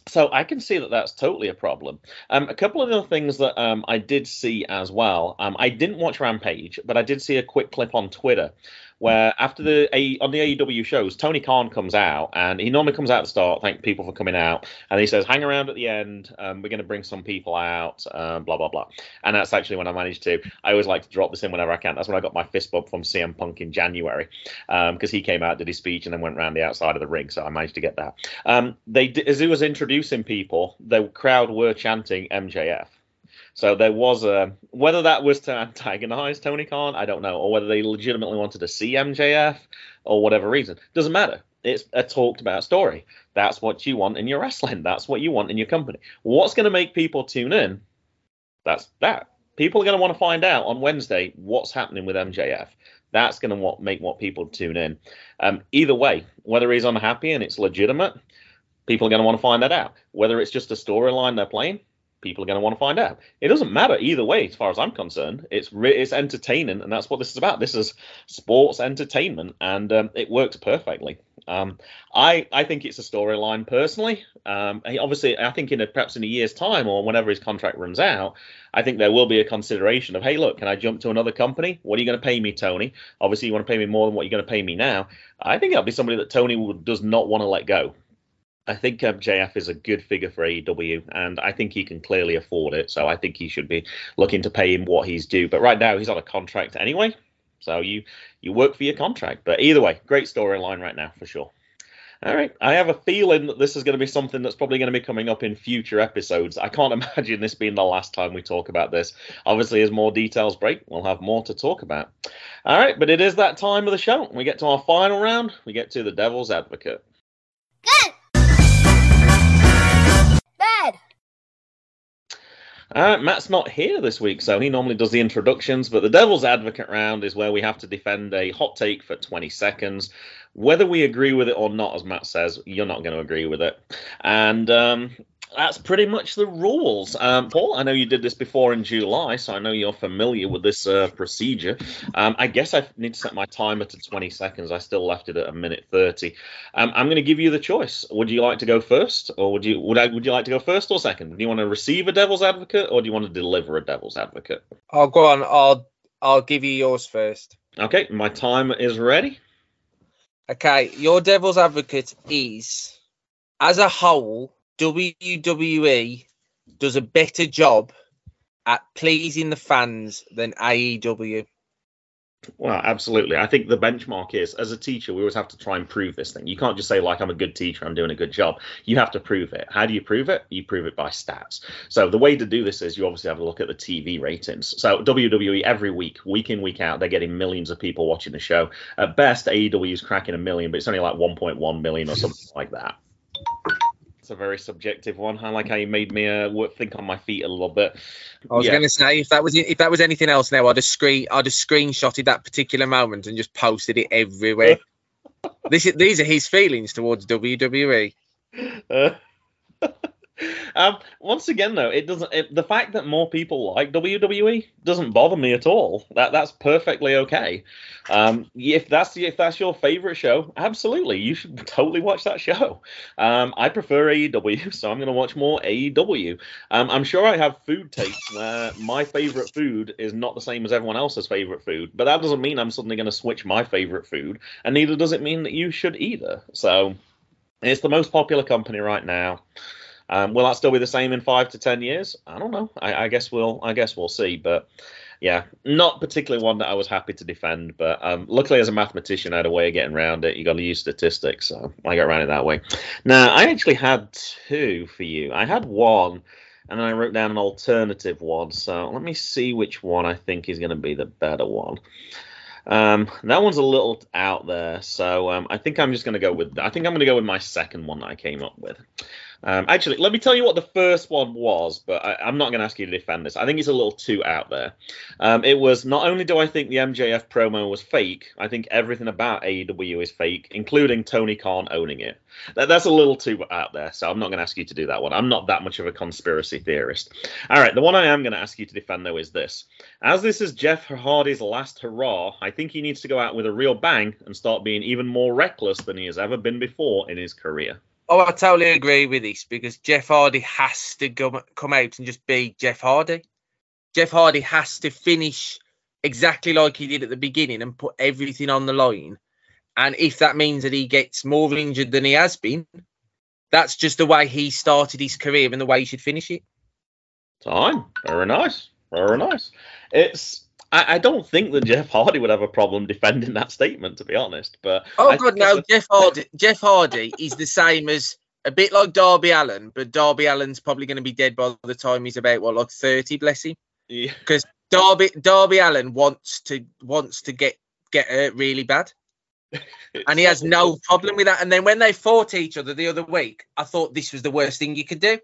so I can see that that's totally a problem. Um, a couple of other things that um, I did see as well. Um, I didn't watch Rampage, but I did see a quick clip on Twitter where after the A on the AEW shows, Tony Khan comes out and he normally comes out at the start, thank people for coming out, and he says, "Hang around at the end. Um, we're going to bring some people out, um, blah blah blah." And that's actually when I managed to. I always like to drop this in whenever I can. That's when I got my fist bump from CM Punk in January because he came out, did his speech, and then went around the outside of the ring. So I managed to get that. Um, they as he was introducing people, the crowd were chanting MJF. So there was a whether that was to antagonize Tony Khan, I don't know, or whether they legitimately wanted to see MJF or whatever reason. Doesn't matter. It's a talked about story. That's what you want in your wrestling. That's what you want in your company. What's going to make people tune in? That's that. People are going to want to find out on Wednesday what's happening with MJF. That's going to what, make what people tune in. Um, either way, whether he's unhappy and it's legitimate, people are going to want to find that out. Whether it's just a storyline they're playing, people are going to want to find out. It doesn't matter either way, as far as I'm concerned. It's re- it's entertaining, and that's what this is about. This is sports entertainment, and um, it works perfectly. Um, I I think it's a storyline personally. Um, obviously, I think in a, perhaps in a year's time or whenever his contract runs out, I think there will be a consideration of, hey, look, can I jump to another company? What are you going to pay me, Tony? Obviously, you want to pay me more than what you're going to pay me now. I think that'll be somebody that Tony does not want to let go. I think um, JF is a good figure for AEW, and I think he can clearly afford it. So I think he should be looking to pay him what he's due. But right now he's on a contract anyway, so you you work for your contract. But either way, great storyline right now for sure. All right, I have a feeling that this is going to be something that's probably going to be coming up in future episodes. I can't imagine this being the last time we talk about this. Obviously, as more details break, we'll have more to talk about. All right, but it is that time of the show. We get to our final round. We get to the Devil's Advocate. Uh, Matt's not here this week, so he normally does the introductions, but the Devil's Advocate round is where we have to defend a hot take for 20 seconds. Whether we agree with it or not, as Matt says, you're not going to agree with it. And um, that's pretty much the rules. Um, Paul, I know you did this before in July, so I know you're familiar with this uh, procedure. Um, I guess I need to set my timer to 20 seconds. I still left it at a minute 30. Um, I'm going to give you the choice. Would you like to go first, or would you would I would you like to go first or second? Do you want to receive a devil's advocate, or do you want to deliver a devil's advocate? I'll go on. I'll I'll give you yours first. Okay, my timer is ready. Okay, your devil's advocate is, as a whole, WWE does a better job at pleasing the fans than AEW. Well, absolutely. I think the benchmark is, as a teacher, we always have to try and prove this thing. You can't just say, like, I'm a good teacher, I'm doing a good job. You have to prove it. How do you prove it? You prove it by stats. So the way to do this is you obviously have a look at the TV ratings. So WWE every week, week in, week out, they're getting millions of people watching the show. At best, AEW is cracking a million, but it's only like 1.1 million or something like that. It's a very subjective one. I like how you made me uh, think on my feet a little bit. I was Yeah. going to say if that was if that was anything else now, I'd have screen I'd have screenshotted that particular moment and just posted it everywhere. this is, these are his feelings towards. WWE. Uh, um, once again, though, it doesn't. It, the fact that more people like WWE doesn't bother me at all. That that's perfectly okay. Um, if that's if that's your favorite show, absolutely, you should totally watch that show. Um, I prefer AEW, so I'm going to watch more AEW. Um, I'm sure I have food tastes where my favorite food is not the same as everyone else's favorite food, but that doesn't mean I'm suddenly going to switch my favorite food, and neither does it mean that you should either. So. It's the most popular company right now. Um, will that still be the same in five to ten years? I don't know. I, I guess we'll. I guess we'll see. But yeah, not particularly one that I was happy to defend. But um, luckily, as a mathematician, I had a way of getting around it. You got to use statistics, so I got around it that way. Now, I actually had two for you. I had one, and then I wrote down an alternative one. So let me see which one I think is going to be the better one. Um, that one's a little out there, so um, I think I'm just going to go with. I think I'm going to go with my second one that I came up with. Um, actually, let me tell you what the first one was, but I, I'm not going to ask you to defend this. I think it's a little too out there. Um, it was not only do I think the MJF promo was fake, I think everything about AEW is fake, including Tony Khan owning it. That, that's a little too out there, so I'm not going to ask you to do that one. I'm not that much of a conspiracy theorist. All right, the one I am going to ask you to defend, though, is this. As this is Jeff Hardy's last hurrah, I think he needs to go out with a real bang and start being even more reckless than he has ever been before in his career. Oh, I totally agree with this because Jeff Hardy has to go, come out and just be Jeff Hardy. Jeff Hardy has to finish exactly like he did at the beginning and put everything on the line. And if that means that he gets more injured than he has been, that's just the way he started his career and the way he should finish it. Time. Very nice. Very nice. It's. I, I don't think that Jeff Hardy would have a problem defending that statement, to be honest. But Oh I God, no! it's Jeff Hardy, Jeff Hardy is the same as a bit like Darby Allin, but Darby Allin's probably going to be dead by the time he's about what, like thirty, bless him. yeah, Darby Darby Allin wants to wants to get get hurt really bad, and he has no problem with that. And then when they fought each other the other week, I thought this was the worst thing you could do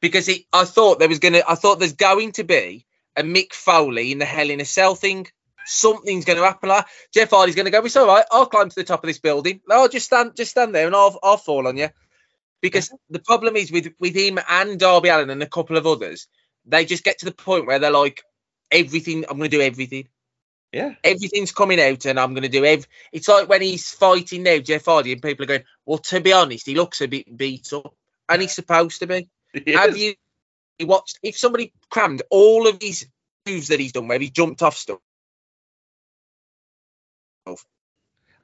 because it, I thought there was gonna I thought there's going to be a Mick Foley in the Hell in a Cell thing. Something's going to happen. Like Jeff Hardy's going to go. It's all right. I'll climb to the top of this building. No, I'll just stand, just stand there, and I'll I'll fall on you. Because the problem is with with him and Darby Allin and a couple of others, they just get to the point where they're like, everything. I'm going to do everything. yeah. Everything's coming out, and I'm going to do ev. It's like when he's fighting now, Jeff Hardy, and people are going, "Well, to be honest, he looks a bit beat up, and he's supposed to be." Have you you watched? If somebody crammed all of these moves that he's done, where he jumped off stuff,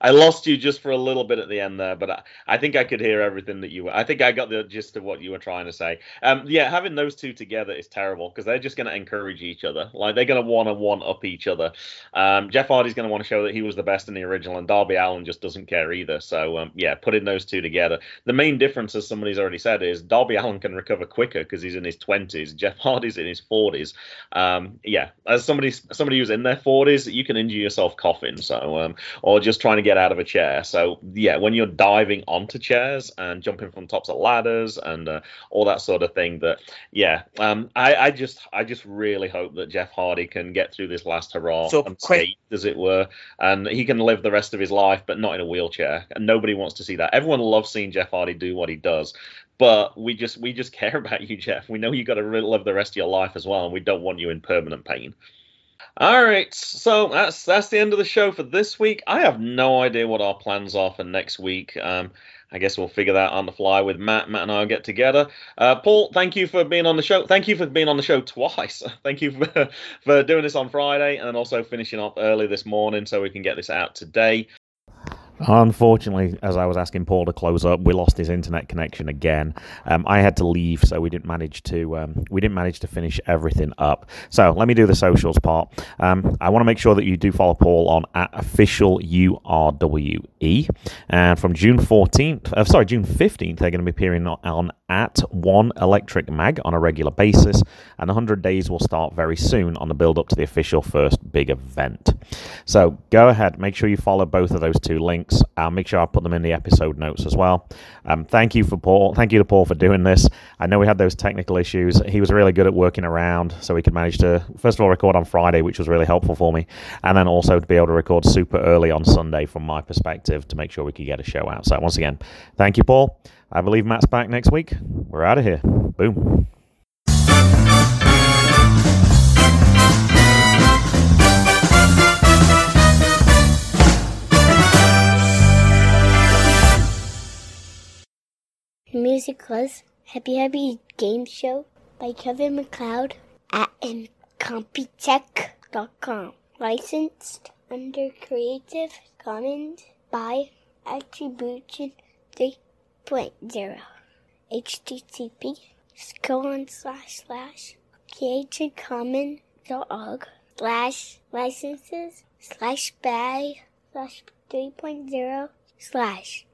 I lost you just for a little bit at the end there, but I, I think I could hear everything that you were. I think I got the gist of what you were trying to say. Um, yeah, having those two together is terrible because they're just going to encourage each other. Like they're going to want to one up each other. Um, Jeff Hardy's going to want to show that he was the best in the original, and Darby Allin just doesn't care either. So um, yeah, putting those two together. The main difference, as somebody's already said, is Darby Allin can recover quicker because he's in his twenties. Jeff Hardy's in his forties. Um, yeah, as somebody somebody who's in their forties, you can injure yourself coughing. So um, or just trying to get out of a chair. So yeah, when you're diving onto chairs and jumping from tops of ladders and uh, all that sort of thing, that yeah, um, I, I just I just really hope that Jeff Hardy can get through this last hurrah So, unscathed, as it were, and he can live the rest of his life, but not in a wheelchair. And nobody wants to see that. Everyone loves seeing Jeff Hardy do what he does. but we just we just care about you, Jeff. We know you got to live the rest of your life as well, and we don't want you in permanent pain. All right, so that's that's the end of the show for this week. I have no idea what our plans are for next week. Um, I guess we'll figure that on the fly with Matt. Matt and I will get together. Uh, Paul, thank you for being on the show. Thank you for being on the show twice. thank you for, for doing this on Friday and also finishing off early this morning so we can get this out today. Unfortunately, as I was asking Paul to close up, we lost his internet connection again. Um, I had to leave, so we didn't manage to um, we didn't manage to finish everything up. So let me do the socials part. Um, I want to make sure that you do follow Paul on at official URWE, and from June fourteenth, uh, sorry, June fifteenth, they're going to be appearing on at One Electric Mag on a regular basis, and 100 days will start very soon on the build up to the official first big event. So go ahead, make sure you follow both of those two links. I'll make sure I put them in the episode notes as well. Um, thank you for Paul. Thank you to Paul for doing this. I know we had those technical issues. He was really good at working around, so we could manage to first of all record on Friday, which was really helpful for me, and then also to be able to record super early on Sunday from my perspective to make sure we could get a show out. So once again, thank you, Paul. I believe Matt's back next week. We're out of here. Boom. music was Happy Happy Game Show by Kevin MacLeod at Incompetech.com. Licensed under Creative Commons by Attribution 3 2.0 http colon slash slash creativecommons.org slash licenses slash by slash 3.0 slash